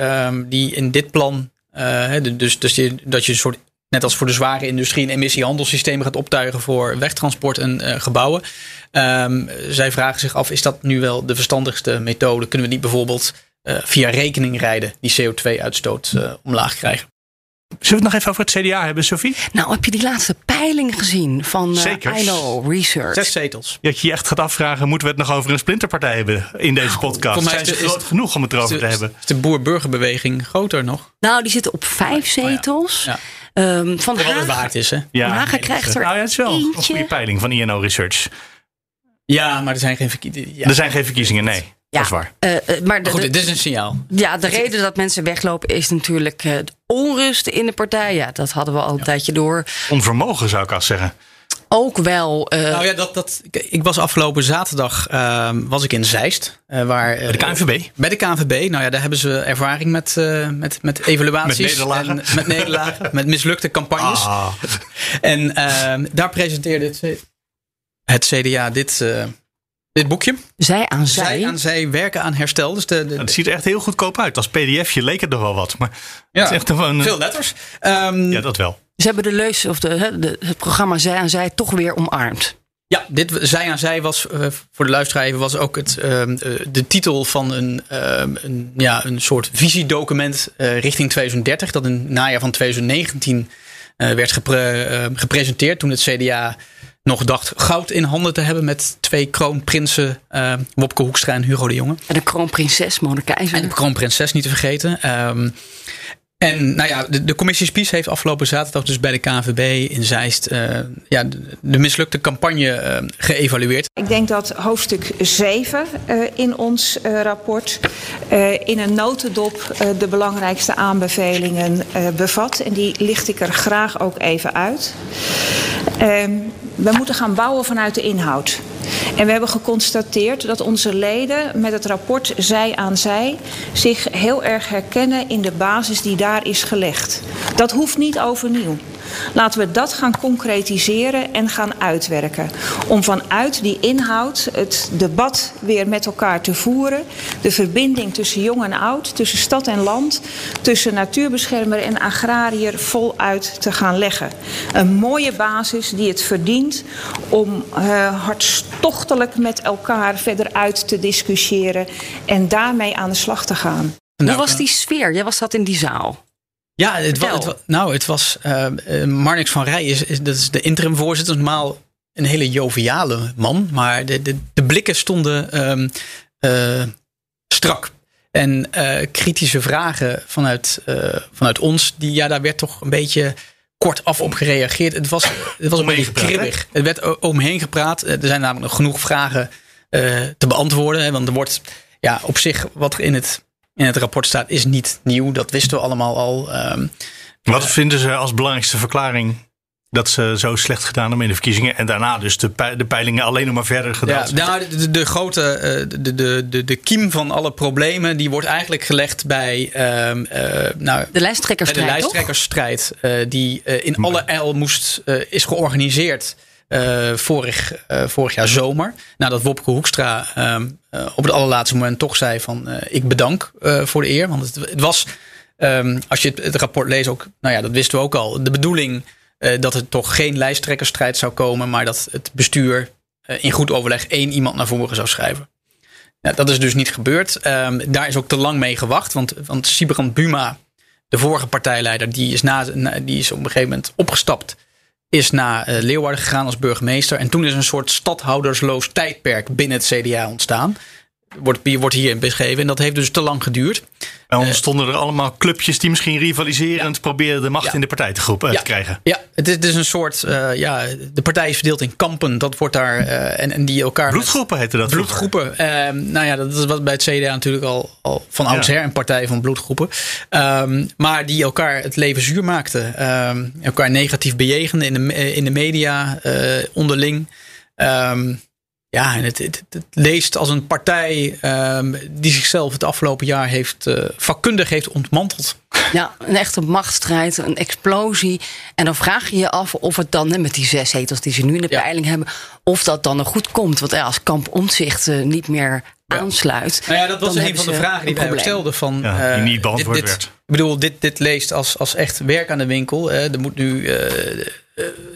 die in dit plan. Uh, dus, dus je, dat je een soort net als voor de zware industrie, een emissiehandelssysteem gaat optuigen voor wegtransport en uh, gebouwen. Um, zij vragen zich af: is dat nu wel de verstandigste methode? Kunnen we niet bijvoorbeeld via rekening rijden die CO2-uitstoot uh, omlaag krijgen? Zullen we het nog even over het CDA hebben, Sophie? Nou, heb je die laatste peiling gezien van uh, ILO Research? Zes zetels. Dat je je echt gaat afvragen, moeten we het nog over een splinterpartij hebben in deze nou, podcast? Mij Zijn ze groot genoeg om het erover te hebben? Is de boer-burgerbeweging groter nog? Nou, die zitten op vijf zetels. Oh, ja. Ja. Um, van Hagen, het waard is, hè? Ja, van Hagen krijgt er nou, ja, het is wel eentje. een goede peiling van INO Research. Ja, maar er zijn geen verkiezingen. Ja. Er zijn geen verkiezingen, nee. Ja, dat is waar. Uh, maar de, Goed, dit is een signaal. Ja, de reden dat mensen weglopen is natuurlijk uh, onrust in de partij. Ja, dat hadden we al een tijdje door. Onvermogen zou ik als zeggen. Ook wel. Uh, nou ja, dat, dat, ik was afgelopen zaterdag ehm, was ik in Zeist. waar, bij de KNVB? Bij de KNVB. Nou ja, daar hebben ze ervaring met, met, met evaluaties. Met nederlagen? En, met nederlagen. met mislukte campagnes. Ah. En ehm, daar presenteerde het, het CDA dit dit boekje. Zij aan zij. Zij aan zij werken aan herstel. Dus de, het ziet er echt heel goedkoop uit. Als pdfje leek het nog wel wat. Maar ja, het is echt gewoon, veel letters. Um, ja, dat wel. Ze hebben de leus of de, de, het programma Zij aan Zij toch weer omarmd. Ja, dit Zij aan Zij was uh, voor de luisteraar was ook het, uh, de titel van een, uh, een, ja, een soort visiedocument richting 2030. Dat in het najaar van 2019 werd gepre gepresenteerd toen het CDA nog dacht goud in handen te hebben met twee kroonprinsen, uh, Wopke Hoekstra en Hugo de Jonge. En de kroonprinses Mona Keizer. En de kroonprinses niet te vergeten. Um, en nou ja, de, commissie Spies heeft afgelopen zaterdag dus bij de KNVB in Zeist uh, ja, de, mislukte campagne uh, geëvalueerd. Ik denk dat hoofdstuk 7 uh, in ons rapport in een notendop de belangrijkste aanbevelingen bevat. En die licht ik er graag ook even uit. Ehm, we moeten gaan bouwen vanuit de inhoud. En we hebben geconstateerd dat onze leden met het rapport Zij aan Zij zich heel erg herkennen in de basis die daar is gelegd. Dat hoeft niet overnieuw. Laten we dat gaan concretiseren en gaan uitwerken. Om vanuit die inhoud het debat weer met elkaar te voeren. De verbinding tussen jong en oud, tussen stad en land, tussen natuurbeschermer en agrariër voluit te gaan leggen. Een mooie basis die het verdient om uh, hartstochtelijk met elkaar verder uit te discussiëren en daarmee aan de slag te gaan. Hoe was die sfeer? Jij was dat in die zaal. Ja, het, was, het, nou, het was. Uh, Marnix van Rij is, is, dat is de interim voorzitter. Normaal een hele joviale man. Maar de, de, de blikken stonden um, uh, strak. En uh, kritische vragen vanuit, vanuit ons, die, ja, daar werd toch een beetje kortaf op gereageerd. Het was, het was een beetje kribbig. Het werd omheen gepraat. Er zijn namelijk nog genoeg vragen te beantwoorden. Hè, want er wordt ja, op zich wat in het in het rapport staat, is niet nieuw. Dat wisten we allemaal al. Um, Wat uh, vinden ze als belangrijkste verklaring dat ze zo slecht gedaan hebben in de verkiezingen. En daarna dus de, de peilingen alleen nog maar verder gedaan. Ja, nou, de, de, grote, uh, de, de, de, de kiem van alle problemen, die wordt eigenlijk gelegd bij uh, uh, nou, de lijsttrekkersstrijd. De lijsttrekkersstrijd, die in alle eil moest, is georganiseerd. Uh, vorig, uh, vorig jaar zomer. Nadat Wopke Hoekstra uh, op het allerlaatste moment toch zei van ik bedank voor de eer. Want het, het was, um, als je het, het, rapport leest ook, nou ja, dat wisten we ook al. De bedoeling dat er toch geen lijsttrekkersstrijd zou komen. Maar dat het bestuur in goed overleg één iemand naar voren zou schrijven. Dat is dus niet gebeurd. Um, daar is ook te lang mee gewacht. Want, want Sibrand Buma, de vorige partijleider, die is, na, die is op een gegeven moment opgestapt is naar uh, Leeuwarden gegaan als burgemeester. En toen is een soort stadhoudersloos tijdperk binnen het CDA ontstaan. Wordt, wordt hierin beschreven. En dat heeft dus te lang geduurd. En ontstonden er allemaal clubjes die misschien rivaliserend ja. probeerden de macht in de partij te, groepen, ja. te krijgen. Ja, het is, het is een soort. Uh, ja, de partij is verdeeld in kampen. Dat wordt daar. Uh, en, en die elkaar. Bloedgroepen heette dat. Bloedgroepen. Uh, nou ja, dat is wat bij het CDA natuurlijk al, al van oudsher een partij van bloedgroepen. Um, maar die elkaar het leven zuur maakten. Um, elkaar negatief bejegenden in de, in de media, onderling. Um, ja, en het, het, het, leest als een partij um, die zichzelf het afgelopen jaar heeft uh, vakkundig heeft ontmanteld. Ja, een echte machtsstrijd, een explosie. En dan vraag je je af of het dan, met die zes zetels die ze nu in de ja. peiling hebben, of dat dan nog goed komt. Want ja, als kamp omzicht uh, niet meer ja. aansluit. Nou ja, dat was een van de vragen die wij ook stelden. Van, ja, die uh, niet beantwoord dit, werd. Ik bedoel, dit, dit leest als, als echt werk aan de winkel. Uh, er moet nu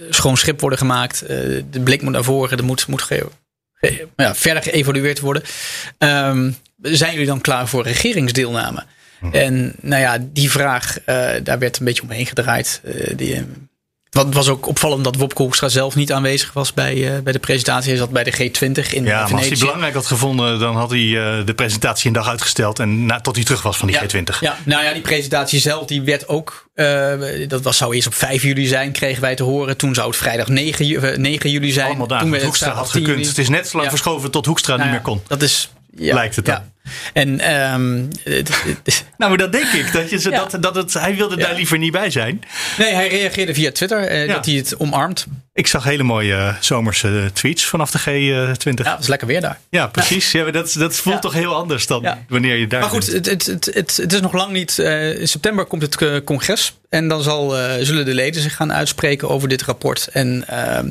schoon schip worden gemaakt. de blik moet naar voren. Er moet, moet ja, verder geëvalueerd worden. Um, zijn jullie dan klaar voor regeringsdeelname? Hm. En nou ja, die vraag, uh, daar werd een beetje omheen gedraaid. Uh, die, het was ook opvallend dat Wopke Hoekstra zelf niet aanwezig was bij, uh, bij de presentatie. Hij zat bij de G20 in ja, Venetië. maar als hij belangrijk had gevonden, dan had hij uh, de presentatie een dag uitgesteld. En na, tot hij terug was van die ja, G20. Ja, nou ja, die presentatie zelf die werd ook. Uh, dat was, zou eerst op 5 juli zijn, kregen wij te horen. Toen zou het vrijdag 9, 9 juli zijn. Allemaal dagen Toen Hoekstra had gekund. Het is net zo lang ja. verschoven tot Hoekstra nou niet meer kon. Dat is. Ja, Lijkt het dan. Ja. En, um, nou, maar dat denk ik. Dat je, ja. dat, dat het, hij wilde daar liever niet bij zijn. Nee, hij reageerde via Twitter uh, dat hij het omarmt. Ik zag hele mooie uh, zomerse tweets vanaf de G20. Ja, het is lekker weer daar. Ja, precies. Ja. dat, dat voelt toch heel anders dan wanneer je daar Maar goed, het, het, het, het, het is nog lang niet. Uh, in september komt het congres. En dan zal, zullen de leden zich gaan uitspreken over dit rapport. En ehm,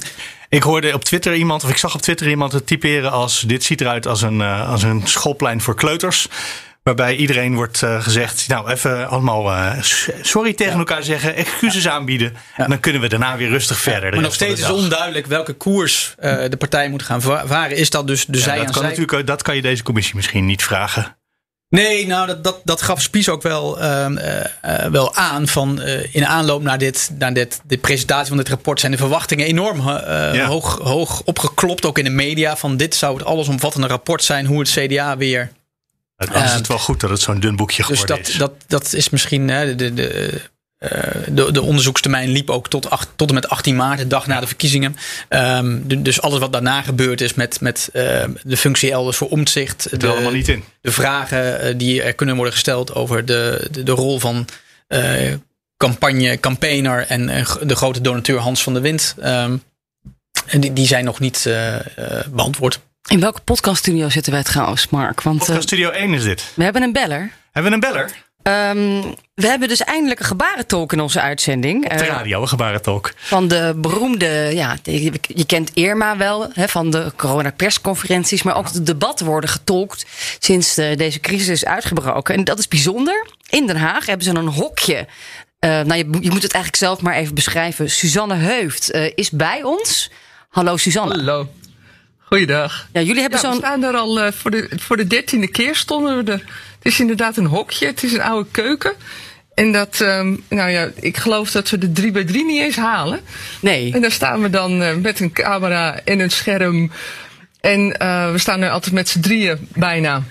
ik hoorde op Twitter iemand, of ik zag op Twitter iemand het typeren als: dit ziet eruit als een, uh, als een schoolplein voor kleuters. Waarbij iedereen wordt uh, gezegd, nou even allemaal uh, sorry tegen ja. elkaar zeggen, excuses ja. aanbieden. Ja. En dan kunnen we daarna weer rustig verder. Maar nog steeds is onduidelijk welke koers uh, de partij moet gaan varen. Is dat dus de zij dat aan kan zij? Natuurlijk, dat kan je deze commissie misschien niet vragen. Nee, nou, dat, dat, dat gaf Spies ook wel, uh, uh, wel aan. Van, uh, in aanloop naar, dit, naar dit, de presentatie van dit rapport zijn de verwachtingen enorm ja. hoog, hoog opgeklopt. Ook in de media. Van dit zou het allesomvattende rapport zijn. Hoe het CDA weer. Dan is het wel goed dat het zo'n dun boekje dus geworden dat, is. Dat, dat is misschien. de, de, de, de, de, onderzoekstermijn liep ook tot, acht, tot en met 18 maart, de dag na de verkiezingen. Um, de, dus alles wat daarna gebeurd is met, met uh, de functie elders voor omzicht. Het de, allemaal niet in. De vragen die er kunnen worden gesteld over de, de, de rol van uh, campagne, campaigner en de grote donateur Hans van der Wind. Um, en die, die zijn nog niet uh, beantwoord. In welke podcaststudio zitten wij trouwens, Mark? Want, Podcaststudio 1 is dit. We hebben een beller. Hebben we een beller? Um, we hebben dus eindelijk een gebarentolk in onze uitzending. Op de radio, een gebarentolk. Van de beroemde, ja, je kent Irma wel, hè, van de coronapersconferenties. Maar ook de debatten worden getolkt sinds de, deze crisis is uitgebroken. En dat is bijzonder. In Den Haag hebben ze een hokje. Uh, nou, je, je, moet het eigenlijk zelf maar even beschrijven. Suzanne Heuft uh, is bij ons. Hallo Suzanne. Hallo. Goeiedag. Ja, jullie hebben ja, zo'n. We staan er al uh, voor, de, voor de dertiende keer stonden we er. Het is inderdaad een hokje. Het is een oude keuken. En dat, um, nou ja, ik geloof dat we de 3 bij 3 niet eens halen. Nee. En daar staan we dan uh, met een camera en een scherm. En uh, we staan er altijd met z'n drieën bijna.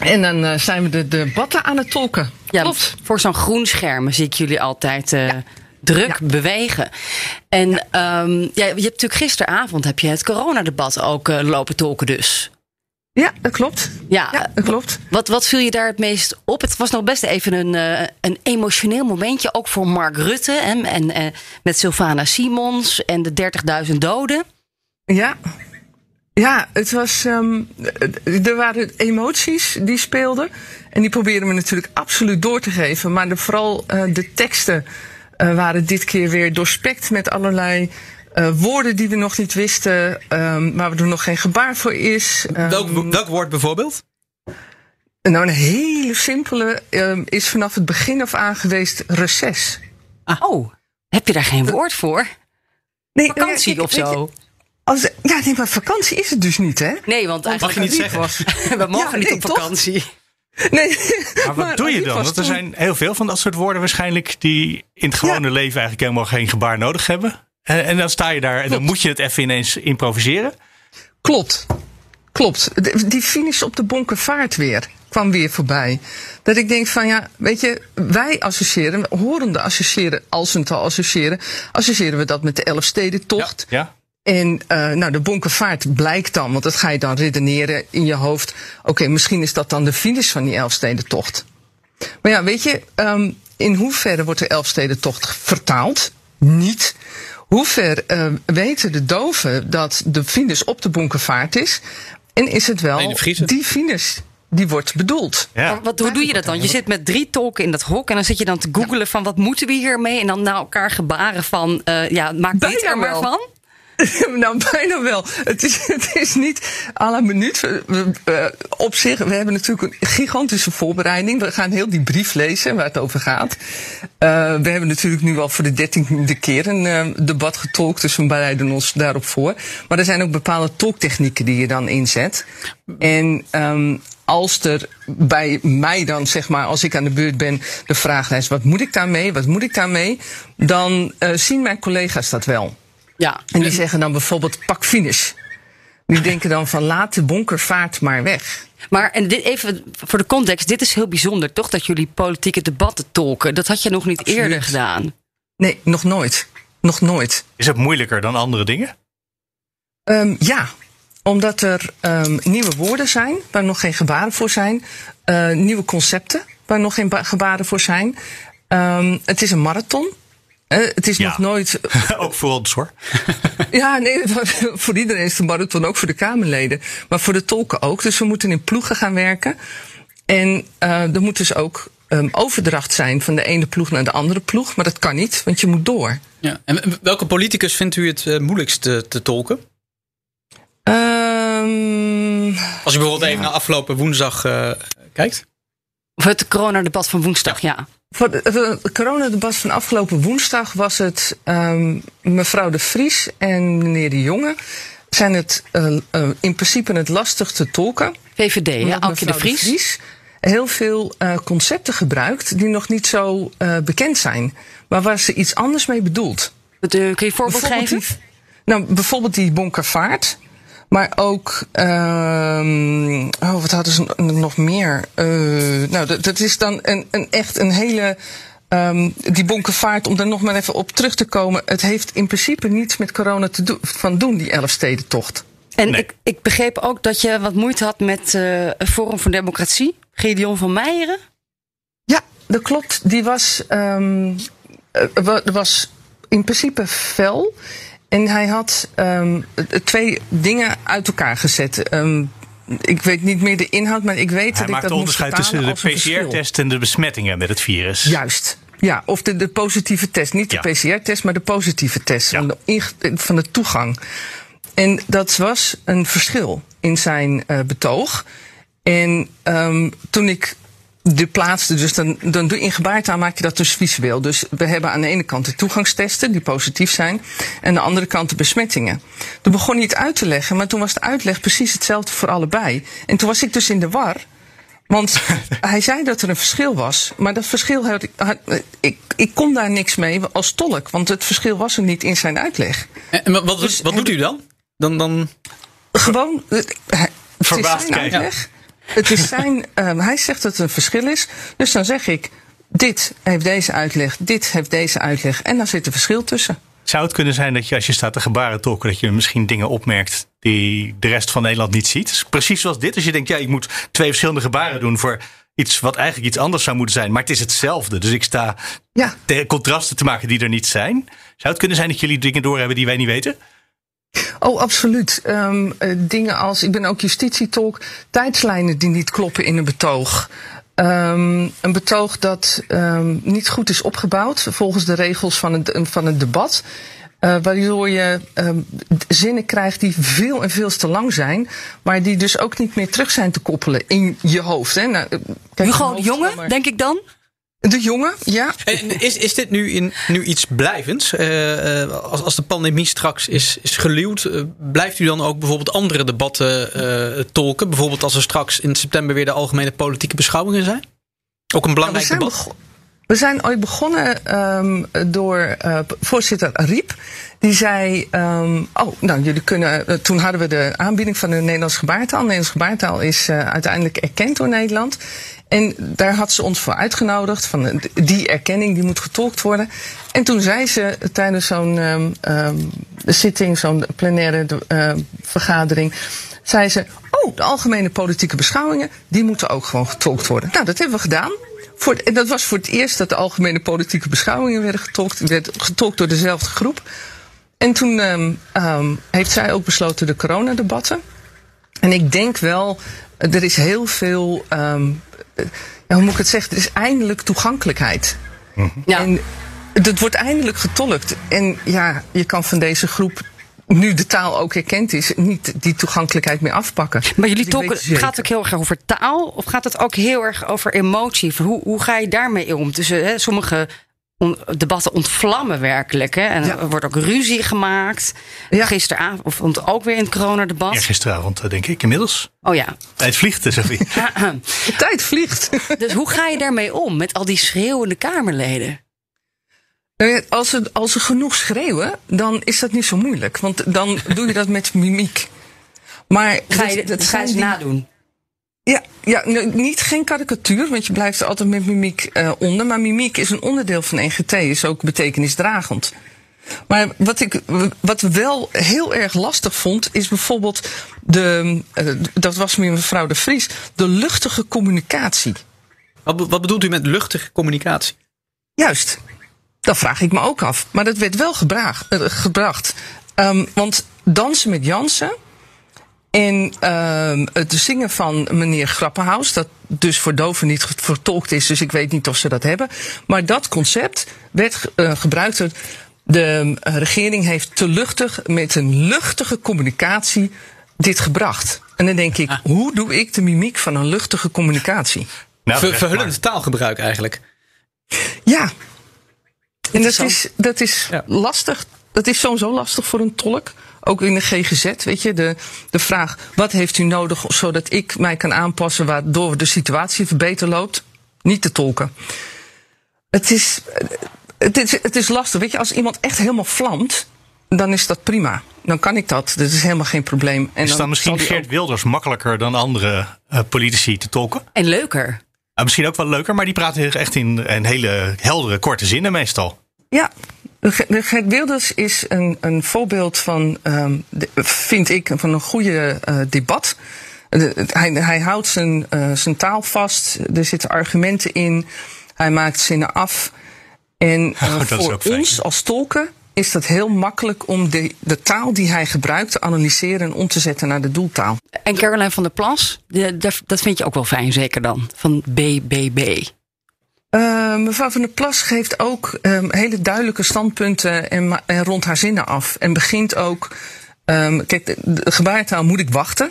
En dan uh, zijn we de debatten aan het tolken. Ja, Klopt. voor zo'n groen scherm zie ik jullie altijd ja. druk ja. bewegen. En ja. um, ja, je hebt natuurlijk gisteravond heb je het coronadebat ook lopen tolken dus. Ja, dat klopt. Ja, ja, dat klopt. Wat, wat viel je daar het meest op? Het was nog best even een, uh, een emotioneel momentje, ook voor Mark Rutte en, en uh, met Sylvana Simons en de 30.000 doden. Ja. Ja, het was. Um, er waren emoties die speelden. En die proberen we natuurlijk absoluut door te geven. Maar de, vooral uh, de teksten waren dit keer weer doorspekt met allerlei uh, woorden die we nog niet wisten, um, waar er nog geen gebaar voor is. Um, welk, welk woord bijvoorbeeld? Nou, een hele simpele um, is vanaf het begin af aan geweest reces. Ah. Oh, heb je daar geen woord voor? Nee, vakantie ja, of zo? Als, ja, nee, maar vakantie is het dus niet, hè? Nee, want mag je niet zeggen. Was, we mogen ja, niet nee, op vakantie. Toch? Nee. Maar wat maar, doe je dan? Want er zijn heel veel van dat soort woorden waarschijnlijk die in het gewone ja. leven eigenlijk helemaal geen gebaar nodig hebben. En, en dan sta je daar en dan moet je het even ineens improviseren. Klopt. Klopt. Die finish op de bonkenvaart weer kwam weer voorbij. Dat ik denk van ja, weet je, wij associëren, horende associëren, als het al associëren, associëren we dat met de Elfstedentocht. Ja. ja. En uh, nou, de bonkenvaart blijkt dan, want dat ga je dan redeneren in je hoofd. Oké, okay, misschien is dat dan de finish van die Elfstedentocht. Maar ja, weet je, um, in hoeverre wordt de Elfstedentocht vertaald? Niet hoe ver uh, weten de doven dat de finus op de bonkenvaart is? En is het wel die finus die wordt bedoeld. Ja. Wat, hoe doe je dat dan? Je zit met drie tolken in dat hok en dan zit je dan te googelen van wat moeten we hiermee? En dan naar elkaar gebaren van uh, ja, maak dit er maar van. nou, bijna wel. Het is, het is niet à la minuut. Op zich, we hebben natuurlijk een gigantische voorbereiding. We gaan heel die brief lezen waar het over gaat. Uh, we hebben natuurlijk nu al voor de dertiende keer een uh, debat getolkt. Dus we bereiden ons daarop voor. Maar er zijn ook bepaalde tolktechnieken die je dan inzet. En um, als er bij mij dan, zeg maar, als ik aan de beurt ben, de vraag is: wat moet ik daarmee? Wat moet ik daarmee? Dan uh, zien mijn collega's dat wel. Ja. En die zeggen dan bijvoorbeeld pak finish. Die denken dan van laat de bonkervaart maar weg. Maar en dit even voor de context, dit is heel bijzonder toch dat jullie politieke debatten tolken. Dat had je nog niet eerder gedaan. Nee, nog nooit. Nog nooit. Is het moeilijker dan andere dingen? Um, ja, omdat er um, nieuwe woorden zijn waar nog geen gebaren voor zijn. Uh, nieuwe concepten waar nog geen gebaren voor zijn. Um, het is een marathon. Uh, het is nog nooit. ook voor ons hoor. ja, nee, voor iedereen is de marathon, ook voor de Kamerleden. Maar voor de tolken ook. Dus we moeten in ploegen gaan werken. En uh, er moet dus ook um, overdracht zijn van de ene ploeg naar de andere ploeg. Maar dat kan niet, want je moet door. Ja. En welke politicus vindt u het uh, moeilijkst te, te tolken? Um, Als u bijvoorbeeld even naar afgelopen woensdag uh, kijkt. Of het coronadebat van woensdag, ja. Voor het coronadebat van afgelopen woensdag was het um, mevrouw de Vries en meneer de Jonge. Zijn het uh, uh, in principe het lastig te tolken. VVD, ja, Alke de Vries. de Vries. Heel veel uh, concepten gebruikt die nog niet zo bekend zijn. Maar waar ze iets anders mee bedoelt. kun je voorbeeld geven? Die, nou, bijvoorbeeld die bonkervaart. Maar ook, um, oh, wat hadden ze nog meer? Uh, nou, dat, dat, is dan een, een echt een hele. Um, die bonkenvaart, om daar nog maar even op terug te komen. Het heeft in principe niets met corona te do van doen, die Elfstedentocht. En ik, ik begreep ook dat je wat moeite had met uh, Forum voor Democratie. Gideon van Meijeren? Ja, dat klopt. Die was, um, was in principe fel. En hij had um, twee dingen uit elkaar gezet. Um, ik weet niet meer de inhoud, maar ik weet hij dat ik dat onderscheid tussen de PCR-test en de besmettingen met het virus. Juist. Ja, of de, de positieve test. Niet de PCR-test, maar de positieve test ja. van, de, van de toegang. En dat was een verschil in zijn uh, betoog. En um, toen ik de plaatste. Dus dan, dan doe in gebaartaal maak je dat dus visueel. Dus we hebben aan de ene kant de toegangstesten die positief zijn. En aan de andere kant de besmettingen. Toen begon hij het uit te leggen, maar toen was de uitleg precies hetzelfde voor allebei. En toen was ik dus in de war. Want hij zei dat er een verschil was. Maar dat verschil had, had, ik, ik kon daar niks mee als tolk. Want het verschil was er niet in zijn uitleg. En wat, dus, wat doet u dan? dan, dan... Gewoon. Het, het Verbaasd kijken. Het is zijn, um, hij zegt dat het een verschil is. Dus dan zeg ik, dit heeft deze uitleg, dit heeft deze uitleg. En dan zit er verschil tussen. Zou het kunnen zijn dat je als je staat te gebaren tolken, dat je misschien dingen opmerkt die de rest van Nederland niet ziet? Precies zoals dit. Als je denkt, ja, ik moet twee verschillende gebaren doen voor iets wat eigenlijk iets anders zou moeten zijn. Maar het is hetzelfde. Dus ik sta ja. contrasten te maken die er niet zijn. Zou het kunnen zijn dat jullie dingen doorhebben die wij niet weten? Oh, absoluut. Um, dingen als, ik ben ook justitietolk, tijdslijnen die niet kloppen in een betoog. Um, een betoog dat um, niet goed is opgebouwd volgens de regels van het, van het debat. Uh, waardoor je um, zinnen krijgt die veel en veel te lang zijn, maar die dus ook niet meer terug zijn te koppelen in je hoofd. Hè? Nou, kijk, Hugo Jonge, denk ik dan? De jongen, ja. En is, is dit nu, in, nu iets blijvends? Uh, als, als de pandemie straks is, is geluwd, uh, blijft u dan ook bijvoorbeeld andere debatten uh, tolken? Bijvoorbeeld als er straks in september weer de algemene politieke beschouwingen zijn? Ook een belangrijk ja, debat? We zijn ooit begonnen um, door voorzitter Riep. Die zei, um, oh, nou, jullie kunnen. toen hadden we de aanbieding van de Nederlands gebaartaal. Nederlands gebaartaal is uiteindelijk erkend door Nederland. En daar had ze ons voor uitgenodigd. Van die erkenning die moet getolkt worden. En toen zei ze tijdens zo'n um, um, zitting, zo'n plenaire uh, vergadering. Zei ze: Oh, de algemene politieke beschouwingen. die moeten ook gewoon getolkt worden. Nou, dat hebben we gedaan. Voor, en dat was voor het eerst dat de algemene politieke beschouwingen werden getolkt. werd getolkt door dezelfde groep. En toen heeft zij ook besloten de coronadebatten. En ik denk wel, er is heel veel, ja, hoe moet ik het zeggen, er is eindelijk toegankelijkheid. Ja. En het wordt eindelijk getolkt. En ja, je kan van deze groep nu de taal ook erkend is, niet die toegankelijkheid meer afpakken. Maar jullie tolken, gaat het ook heel erg over taal? Of gaat het ook heel erg over emotie? Hoe, hoe ga je daarmee om? Tussen hè, sommige debatten ontvlammen werkelijk. Hè? En er wordt ook ruzie gemaakt. Ja. Gisteravond ook weer in het coronadebat. Ja, gisteravond eh, denk ik inmiddels. Oh ja. Tijd vliegt, eh, Sophie. De tijd vliegt. Dus hoe ga je daarmee om met al die schreeuwende Kamerleden? Nou als ze, als ze genoeg schreeuwen, dan is dat niet zo moeilijk. Want dan doe je dat met mimiek. Maar ga je, dat, dat ga je ze nadoen? Ja, ja niet geen karikatuur, want je blijft er altijd met mimiek uh, onder. Maar mimiek is een onderdeel van NGT, is ook betekenisdragend. Maar wat ik wat wel heel erg lastig vond, is bijvoorbeeld de, uh, dat was meer mevrouw de Vries, de luchtige communicatie. Wat, wat bedoelt u met luchtige communicatie? Juist, dat vraag ik me ook af. Maar dat werd wel gebracht. Uh, gebracht. Um, want dansen met Jansen en uh, het zingen van meneer Grappenhaus, dat dus voor doven niet vertolkt is, dus ik weet niet of ze dat hebben. Maar dat concept werd uh, gebruikt. De uh, regering heeft te luchtig, met een luchtige communicatie, dit gebracht. En dan denk ik, ah. hoe doe ik de mimiek van een luchtige communicatie? Nou, Ver, verhullend taalgebruik eigenlijk. Ja. En dat is, dat is ja. lastig. Dat is sowieso lastig voor een tolk ook in de GGZ, weet je, de, de vraag: wat heeft u nodig zodat ik mij kan aanpassen waardoor de situatie verbeter loopt? Niet te tolken. Het is, het is, het is lastig. Weet je, als iemand echt helemaal vlamt, dan is dat prima. Dan kan ik dat. Dat is helemaal geen probleem. En is dan, misschien Geert Wilders makkelijker dan andere uh, politici te tolken? En leuker. Uh, misschien ook wel leuker, maar die praten echt in, in hele heldere, korte zinnen meestal. Ja, Gert Wilders is een, een voorbeeld van, um, de, vind ik, van een goede uh, debat. De, hij, hij houdt zijn, uh, zijn taal vast, er zitten argumenten in, hij maakt zinnen af. En uh, oh, voor ons als tolken is dat heel makkelijk om de, de taal die hij gebruikt te analyseren en om te zetten naar de doeltaal. En Caroline van der Plas, de, dat vind je ook wel fijn, zeker dan, van BBB. Uh, mevrouw van der Plas geeft ook um, hele duidelijke standpunten en, rond haar zinnen af. En begint ook. Um, kijk, de, gebarentaal moet ik wachten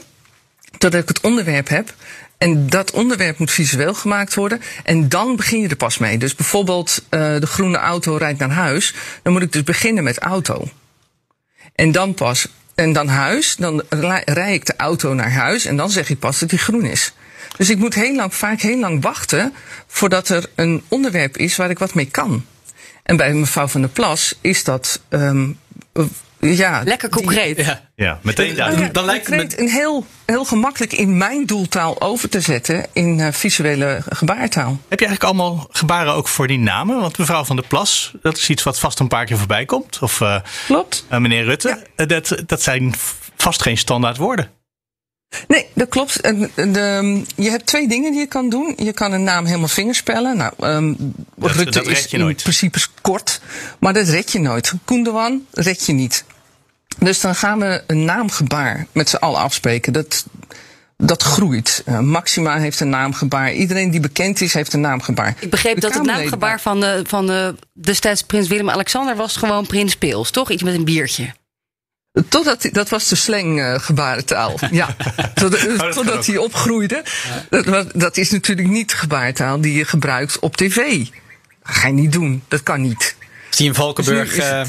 totdat ik het onderwerp heb. En dat onderwerp moet visueel gemaakt worden. En dan begin je er pas mee. Dus bijvoorbeeld uh, de groene auto rijdt naar huis. Dan moet ik dus beginnen met auto. En dan pas. En dan huis. Dan rij ik de auto naar huis. En dan zeg ik pas dat die groen is. Dus ik moet heel lang, vaak heel lang wachten voordat er een onderwerp is waar ik wat mee kan. En bij mevrouw van der Plas is dat. Um, ja, Lekker concreet. Die, ja. ja, meteen. Ja, dan, dan lijkt het een heel, heel gemakkelijk in mijn doeltaal over te zetten in uh, visuele gebaartaal. Heb je eigenlijk allemaal gebaren ook voor die namen? Want mevrouw van der Plas, dat is iets wat vast een paar keer voorbij komt. Of uh, Klopt. Uh, meneer Rutte. Ja. dat, dat zijn vast geen standaard woorden. Nee, dat klopt. De, je hebt twee dingen die je kan doen. Je kan een naam helemaal vingerspellen. Nou, um, dat, Rutte dat is in principe kort, maar dat red je nooit. Koendewan red je niet. Dus dan gaan we een naamgebaar met z'n allen afspreken. Dat, dat groeit. Uh, Maxima heeft een naamgebaar. Iedereen die bekend is, heeft een naamgebaar. Ik begreep de dat het naamgebaar van, de, van de, destijds prins Willem-Alexander was gewoon prins Pils, toch? Iets met een biertje. Totdat, dat was de slanggebarentaal. Uh, ja, totdat, oh, totdat hij opgroeide. Ja. Dat, dat, is natuurlijk niet gebarentaal die je gebruikt op tv. Dat ga je niet doen, dat kan niet. Als die in Valkenburg dus uh,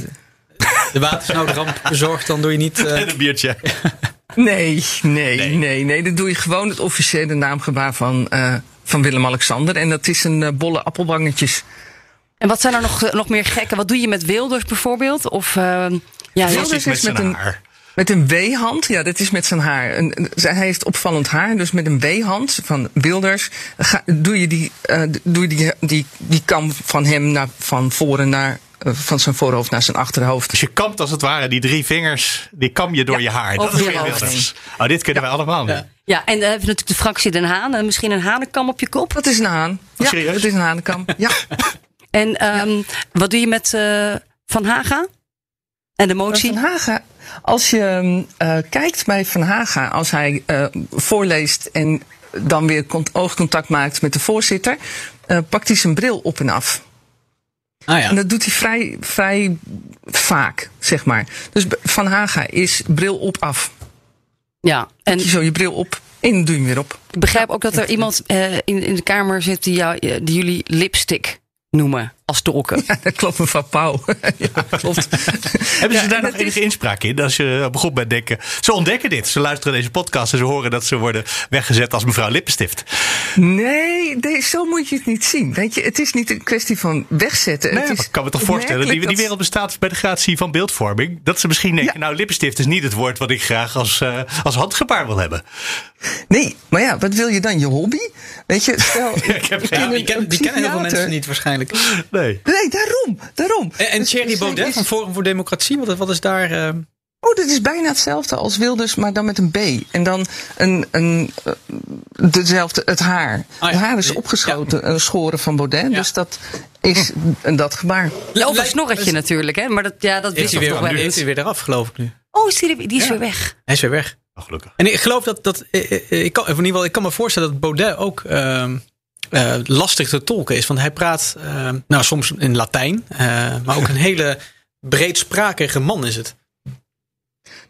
de watersnoodramp bezorgt, dan doe je niet... Uh... een biertje. Nee, nee, nee, nee, nee. Dan doe je gewoon het officiële naamgebaar van, uh, van Willem-Alexander. En dat is een uh, bolle appelwangetjes. En wat zijn er nog, nog meer gekke? Wat doe je met Wilders bijvoorbeeld? Of... Ja, Wilders is met, een, haar. Met een W-hand, ja, dat is met zijn haar. Een, hij heeft opvallend haar, dus met een W-hand van Wilders ga, doe je, die, uh, doe je die, die, die kam van hem naar, van voren naar uh, van zijn voorhoofd naar zijn achterhoofd. Dus je kamt als het ware die drie vingers, die kam je door ja, je haar. Dat is Wilders. Oh, dit kunnen ja. wij allemaal ja. ja, en dan hebben we natuurlijk de fractie Den Haan. En misschien een hanenkam op je kop. Dat is een haan. Ja, serieus? Dat is een hanenkam, ja. en um, wat doe je met uh, Van Haga? En de motie? Van Haga, als je uh, kijkt bij Van Haga, als hij uh, voorleest en dan weer oogcontact maakt met de voorzitter, uh, pakt hij zijn bril op en af. Ah, ja. En dat doet hij vrij, vrij vaak, zeg maar. Dus Van Haga is bril op af. Ja, en je zo je bril op en doe je hem weer op. Ik begrijp ook dat er iemand in, in de kamer zit die, jou, die jullie lipstick noemen als tolken. Ja, dat klopt, mevrouw Pauw. ja, klopt. Hebben ze daar nog enige inspraak in? Als je begon bij denken. Ze ontdekken dit. Ze luisteren deze podcast en ze horen dat ze worden weggezet als mevrouw Lippenstift. Nee, nee, zo moet je het niet zien. Weet je, het is niet een kwestie van wegzetten. Nee, het is ik kan me toch voorstellen. Die, die wereld bestaat bij de gratie van beeldvorming. Dat ze misschien denken, nou, lippenstift is niet het woord wat ik graag als, uh, als handgebaar wil hebben. Nee, maar ja, wat wil je dan? Je hobby? Weet je, stel. ja, ik heb geen, die, ken, die kennen heel veel mensen niet waarschijnlijk. Nee. Nee, daarom. daarom. En, en Thierry Baudet van Forum voor Democratie, wat, wat is daar. Uh... Oh, dit is bijna hetzelfde als Wilders, maar dan met een B. En dan een, een, uh, dezelfde, het haar. Ah, ja. Het haar is opgeschoten, ja. schoren van Baudet. Ja. Dus dat is hm. dat gebaar. Of een snorretje natuurlijk, hè? Maar dat, ja, dat wist toch toch wel. Nu is hij weer eraf, geloof ik nu. Oh, is die, die is weer weg. Hij is weer weg. Oh, gelukkig. En ik geloof dat, dat ik, kan, in ieder geval, ik kan me voorstellen dat Baudet ook uh, uh, lastig te tolken is. Want hij praat uh, nou, soms in Latijn, maar ook een hele breedsprakige man is het.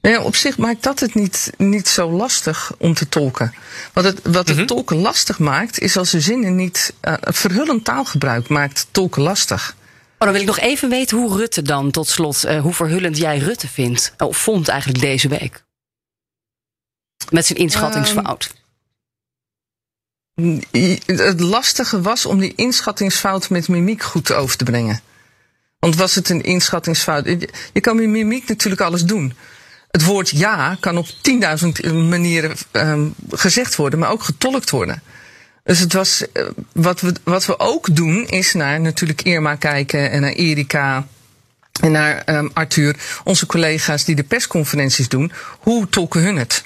Nou ja, op zich maakt dat het niet, niet zo lastig om te tolken. Wat het, wat het mm -hmm. tolken lastig maakt, is als de zinnen niet. Uh, verhullend taalgebruik maakt tolken lastig. Oh, dan wil ik nog even weten hoe Rutte dan tot slot, uh, hoe verhullend jij Rutte vindt, of vond eigenlijk deze week. Met zijn inschattingsfout. Um, het lastige was om die inschattingsfout met mimiek goed over te brengen. Want was het een inschattingsfout? Je kan met mimiek natuurlijk alles doen. Het woord ja kan op 10.000 manieren um, gezegd worden, maar ook getolkt worden. Dus het was, uh, wat, we, wat we ook doen, is naar natuurlijk Irma kijken en naar Erika en naar um, Arthur, onze collega's die de persconferenties doen. Hoe tolken hun het?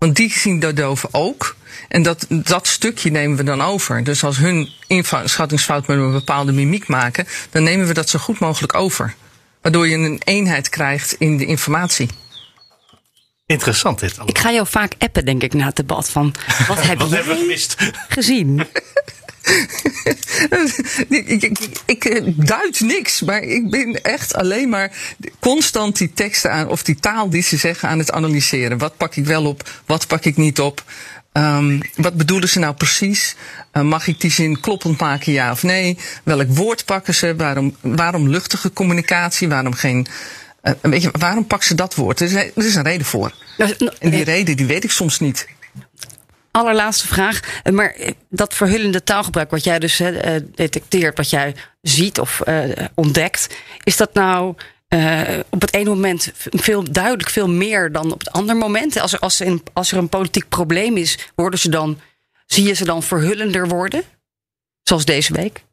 Want die zien de doven ook. En dat, dat stukje nemen we dan over. Dus als hun inschattingsfout met een bepaalde mimiek maken, dan nemen we dat zo goed mogelijk over. Waardoor je een eenheid krijgt in de informatie. Interessant dit. Allemaal. Ik ga jou vaak appen, denk ik, na het debat. Van, wat heb wat jij hebben we gemist? gezien? ik, ik, ik, duid niks, maar ik ben echt alleen maar constant die teksten aan, of die taal die ze zeggen aan het analyseren. Wat pak ik wel op, wat pak ik niet op? Um, wat bedoelen ze nou precies? Uh, mag ik die zin kloppend maken, ja of nee? Welk woord pakken ze? Waarom, waarom luchtige communicatie? Waarom geen. Uh, weet je, waarom pakken ze dat woord? Er is, er is een reden voor. En die reden die weet ik soms niet allerlaatste vraag. Maar dat verhullende taalgebruik, wat jij dus uh, detecteert, wat jij ziet of ontdekt, is dat nou op het ene moment veel duidelijk veel meer dan op het andere moment? Als er, als, er een, als er een politiek probleem is, worden ze dan, zie je ze dan verhullender worden? Zoals deze week?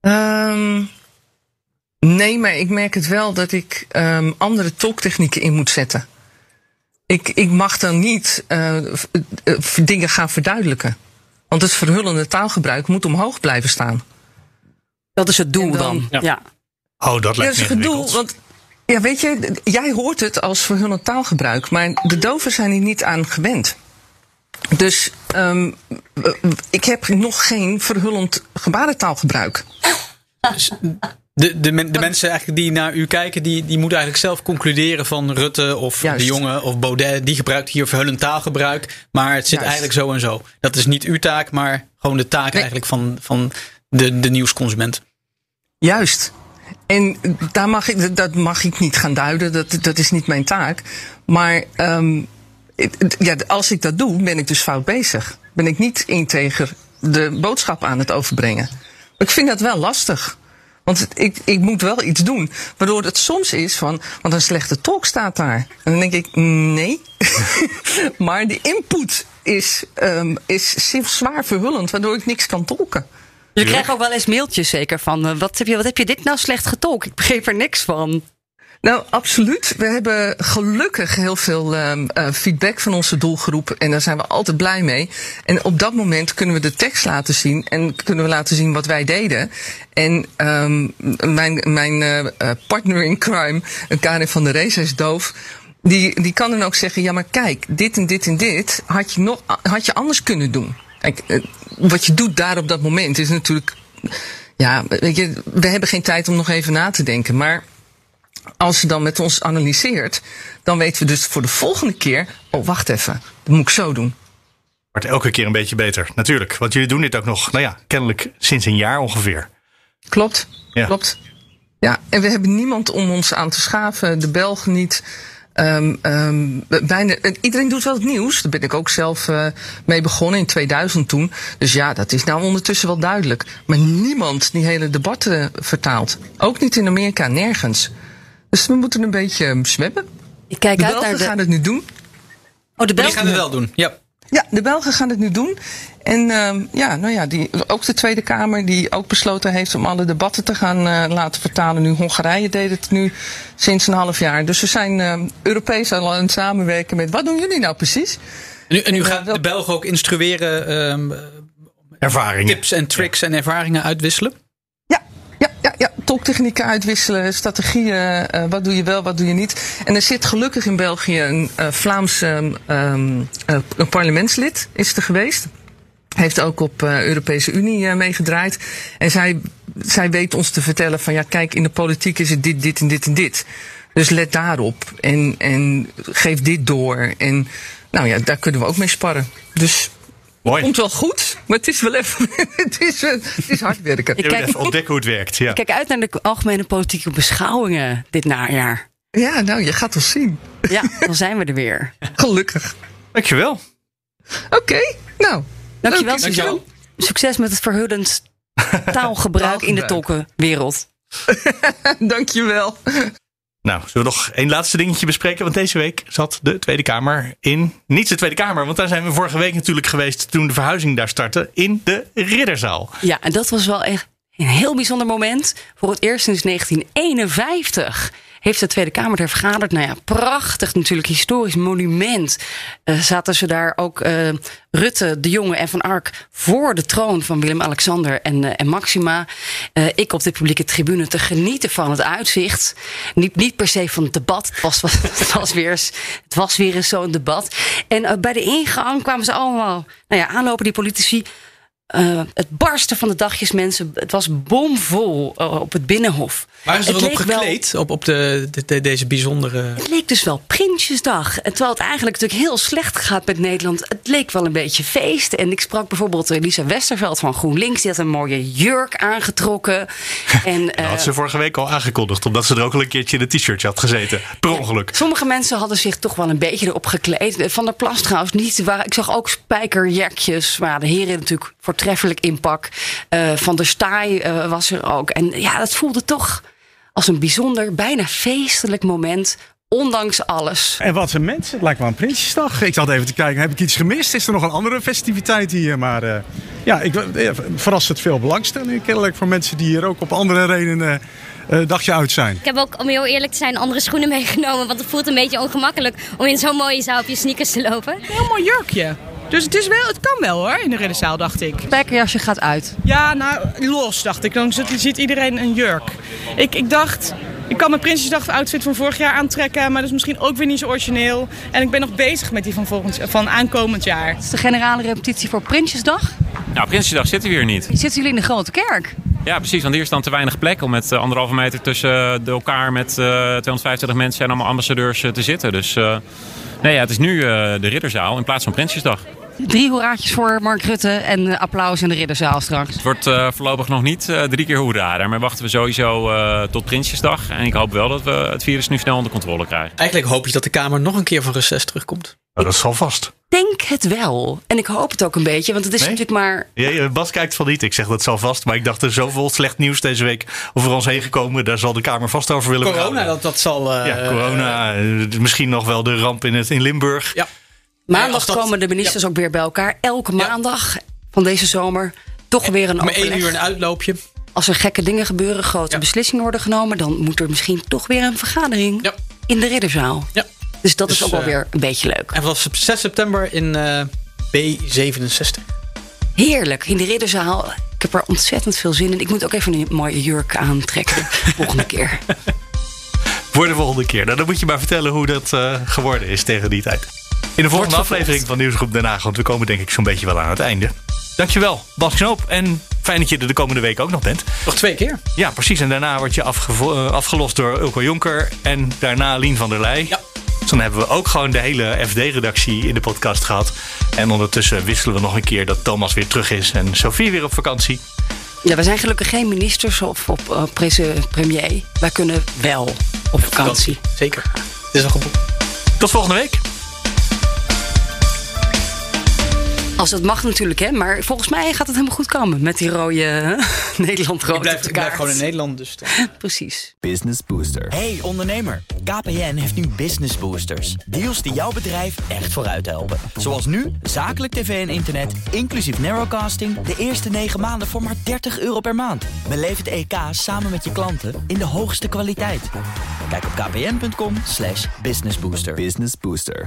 Um, nee, maar ik merk het wel dat ik um, andere tolktechnieken in moet zetten. Ik, ik mag dan niet uh, dingen gaan verduidelijken. Want het verhullende taalgebruik moet omhoog blijven staan. Dat is het doel dan, dan. Ja. ja. Oh, dat lijkt ja, dat is het doel. Want ja, weet je, jij hoort het als verhullend taalgebruik, maar de doven zijn hier niet aan gewend. Dus um, ik heb nog geen verhullend gebarentaalgebruik. De, de, de mensen eigenlijk die naar u kijken, die, die moeten eigenlijk zelf concluderen van Rutte of Juist. de jongen of Baudet, die gebruikt hier verhullend taalgebruik. Maar het zit Juist. eigenlijk zo en zo. Dat is niet uw taak, maar gewoon de taak nee. eigenlijk van, van de, de nieuwsconsument. Juist. En daar mag ik, dat mag ik niet gaan duiden, dat, dat is niet mijn taak. Maar um, ja, als ik dat doe, ben ik dus fout bezig. Ben ik niet integer de boodschap aan het overbrengen. Ik vind dat wel lastig. Want ik, ik moet wel iets doen. Waardoor het soms is van, want een slechte talk staat daar. En dan denk ik, nee. maar de input is, um, is zwaar verhullend, waardoor ik niks kan tolken. Je krijgt ook wel eens mailtjes zeker van, uh, wat, heb je, wat heb je dit nou slecht getolkt? Ik begreep er niks van. Nou, absoluut. We hebben gelukkig heel veel uh, feedback van onze doelgroep. En daar zijn we altijd blij mee. En op dat moment kunnen we de tekst laten zien. En kunnen we laten zien wat wij deden. En um, mijn, mijn uh, partner in crime, Karin van der Rees, is doof. Die, die kan dan ook zeggen: ja, maar kijk, dit en dit en dit had je, nog, had je anders kunnen doen. Kijk, wat je doet daar op dat moment is natuurlijk. Ja, weet je, we hebben geen tijd om nog even na te denken. Maar als ze dan met ons analyseert, dan weten we dus voor de volgende keer: oh, wacht even, dat moet ik zo doen. Wordt elke keer een beetje beter, natuurlijk. Want jullie doen dit ook nog, nou ja, kennelijk sinds een jaar ongeveer. Klopt, ja. klopt. Ja, en we hebben niemand om ons aan te schaven, de Belgen niet. Um, um, bijna, iedereen doet wel het nieuws. Daar ben ik ook zelf uh, mee begonnen in 2000 toen. Dus ja, dat is nou ondertussen wel duidelijk. Maar niemand die hele debatten vertaalt. Ook niet in Amerika, nergens. Dus we moeten een beetje ehm, zwemmen. Ik kijk de uit Belgen naar de... gaan het nu doen. Oh, de Belgen gaan het wel doen. Ja. Ja, de Belgen gaan het nu doen. En uh, ja, nou ja, die, ook de Tweede Kamer die ook besloten heeft om alle debatten te gaan uh, laten vertalen. Nu Hongarije deed het nu sinds een half jaar. Dus we zijn uh, Europees al aan het samenwerken met wat doen jullie nou precies? En u, en u gaat de Belgen ook instrueren, ervaringen. tips en tricks en ervaringen uitwisselen? Ja, ja, tolktechnieken uitwisselen, strategieën, uh, wat doe je wel, wat doe je niet. En er zit gelukkig in België een uh, Vlaams um, um, uh, parlementslid, is er geweest. Heeft ook op Europese Unie meegedraaid. En zij, zij weet ons te vertellen van ja, kijk, in de politiek is het dit, dit en dit en dit. Dus let daarop en, en geef dit door. En nou ja, daar kunnen we ook mee sparren. Dus Mooi. komt wel goed, maar het is wel even, het is, het is hard werken. Ik kijk, even ontdekken hoe het werkt. Ja. Ik kijk uit naar de algemene politieke beschouwingen dit najaar. Ja, nou, je gaat ons zien. Ja, dan zijn we er weer. Gelukkig. Dankjewel. Oké, okay, nou. Dankjewel, Dankjewel. Succes met het verhullend taalgebruik in de tolkenwereld. Dankjewel. Nou, zullen we nog één laatste dingetje bespreken? Want deze week zat de Tweede Kamer in. Niet de Tweede Kamer, want daar zijn we vorige week natuurlijk geweest toen de verhuizing daar startte. In de Ridderzaal. Ja, en dat was wel echt een heel bijzonder moment. Voor het eerst sinds 1951 heeft de Tweede Kamer er vergaderd. Nou ja, prachtig natuurlijk, historisch monument. Uh, zaten ze daar ook uh, Rutte, De Jonge en Van Ark voor de troon van Willem-Alexander en, uh, en Maxima. ik op de publieke tribune te genieten van het uitzicht. Niet, niet per se van het debat. Het was, was weer het was weer eens zo'n debat. En bij de ingang kwamen ze allemaal nou ja, aanlopen, die politici. Uh, het barsten van de dagjes mensen. Het was bomvol uh, op het binnenhof. Waren ze wel op gekleed? Wel, op, op de, de, de, deze bijzondere. Het leek dus wel Prinsjesdag. En terwijl het eigenlijk natuurlijk heel slecht gaat met Nederland. Het leek wel een beetje feest. En ik sprak bijvoorbeeld Lisa Westerveld van GroenLinks. Die had een mooie jurk aangetrokken. En, uh, dat had ze vorige week al aangekondigd. Omdat ze er ook al een keertje in het t-shirtje had gezeten. Per ongeluk. Sommige mensen hadden zich toch wel een beetje erop gekleed. Van der Plas trouwens niet. Ik zag ook spijkerjakjes. Maar de heren natuurlijk voortreffelijk inpak. Uh, van der Staaij uh, was er ook. En ja, dat voelde toch als een bijzonder, bijna feestelijk moment. Ondanks alles. En wat een mensen. Het lijkt wel een Prinsjesdag. Ik zat even te kijken, heb ik iets gemist? Is er nog een andere festiviteit hier? Maar uh, ja, ik verrast het veel belangstelling kennelijk voor mensen die hier ook op andere redenen uh, dagje uit zijn. Ik heb ook, om heel eerlijk te zijn, andere schoenen meegenomen. Want het voelt een beetje ongemakkelijk om in zo'n mooie zaal op je sneakers te lopen. Een heel mooi jurkje. Dus het, is wel, het kan wel hoor, in de ridderzaal, dacht ik. Spijkerjasje gaat uit. Ja, nou, los, dacht ik. Dan ziet iedereen een jurk. Ik, ik dacht, ik kan mijn Prinsjesdag outfit van vorig jaar aantrekken, maar dat is misschien ook weer niet zo origineel. En ik ben nog bezig met die van, volgend, van aankomend jaar. Het is de generale repetitie voor Prinsjesdag? Nou, Prinsjesdag zitten we hier niet. Zitten jullie in de grote kerk? Ja, precies. Want hier staan te weinig plek om met uh, anderhalve meter tussen de elkaar met uh, 225 mensen en allemaal ambassadeurs uh, te zitten. Dus uh, nee, ja, het is nu de Ridderzaal in plaats van Prinsjesdag. Drie hoeraatjes voor Mark Rutte en applaus in de Ridderzaal straks. Het wordt uh, voorlopig nog niet uh, drie keer hoera. Daarmee wachten we sowieso uh, tot Prinsjesdag. En ik hoop wel dat we het virus nu snel onder controle krijgen. Eigenlijk hoop je dat de Kamer nog een keer van reces terugkomt. Oh, dat zal vast. Ik denk het wel. En ik hoop het ook een beetje, want het is nee? natuurlijk maar... Ja, Bas kijkt van niet. Ik zeg dat zal vast. Maar ik dacht er zoveel slecht nieuws deze week over ons heen gekomen. Daar zal de Kamer vast over willen Corona, dat, dat zal... ja, corona. misschien nog wel de ramp in, het, in Limburg. Ja. Maandag dat, komen de ministers ja. ook weer bij elkaar. Elke maandag ja. van deze zomer toch weer een Om één uur een uitloopje. als er gekke dingen gebeuren, grote beslissingen worden genomen, dan moet er misschien toch weer een vergadering in de ridderzaal. Ja. Dus dat is Dus, ook wel eh, weer een beetje leuk. En was 6 september in eh, B67. Heerlijk, in de ridderzaal. Ik heb er ontzettend veel zin in. Ik moet ook even een mooie jurk aantrekken volgende keer. Voor de volgende keer. Nou, dan moet je maar vertellen hoe dat eh, geworden is tegen die tijd. In de volgende aflevering van Nieuwsgroep Den Haag. Want we komen denk ik zo'n beetje wel aan het einde. Dankjewel, Bas Knoop. En fijn dat je er de komende week ook nog bent. Nog twee keer. Ja, precies. En daarna word je afgelost door Ulko Jonker. En daarna Lien van der Leij. Ja. Dus dan hebben we ook gewoon de hele FD-redactie in de podcast gehad. En ondertussen wisselen we nog een keer dat Thomas weer terug is. En Sophie weer op vakantie. Ja, we zijn gelukkig geen ministers of op uh, prese- premier. Wij kunnen wel op vakantie. Zeker. Het is al geboekt. Tot volgende week. Als het mag natuurlijk, hè. Maar volgens mij gaat het helemaal goed komen met die rode Nederland rood Ik blijf, op de ik blijf kaart. gewoon in Nederland, dus... dan- Precies. Business Booster. Hey ondernemer, KPN heeft nu Business Boosters. Deals die jouw bedrijf echt vooruit helpen. Zoals nu, zakelijk tv en internet, inclusief narrowcasting... de eerste 9 maanden voor maar 30 euro per maand. Beleef het EK samen met je klanten in de hoogste kwaliteit. Kijk op kpn.com slash businessbooster. Business Booster.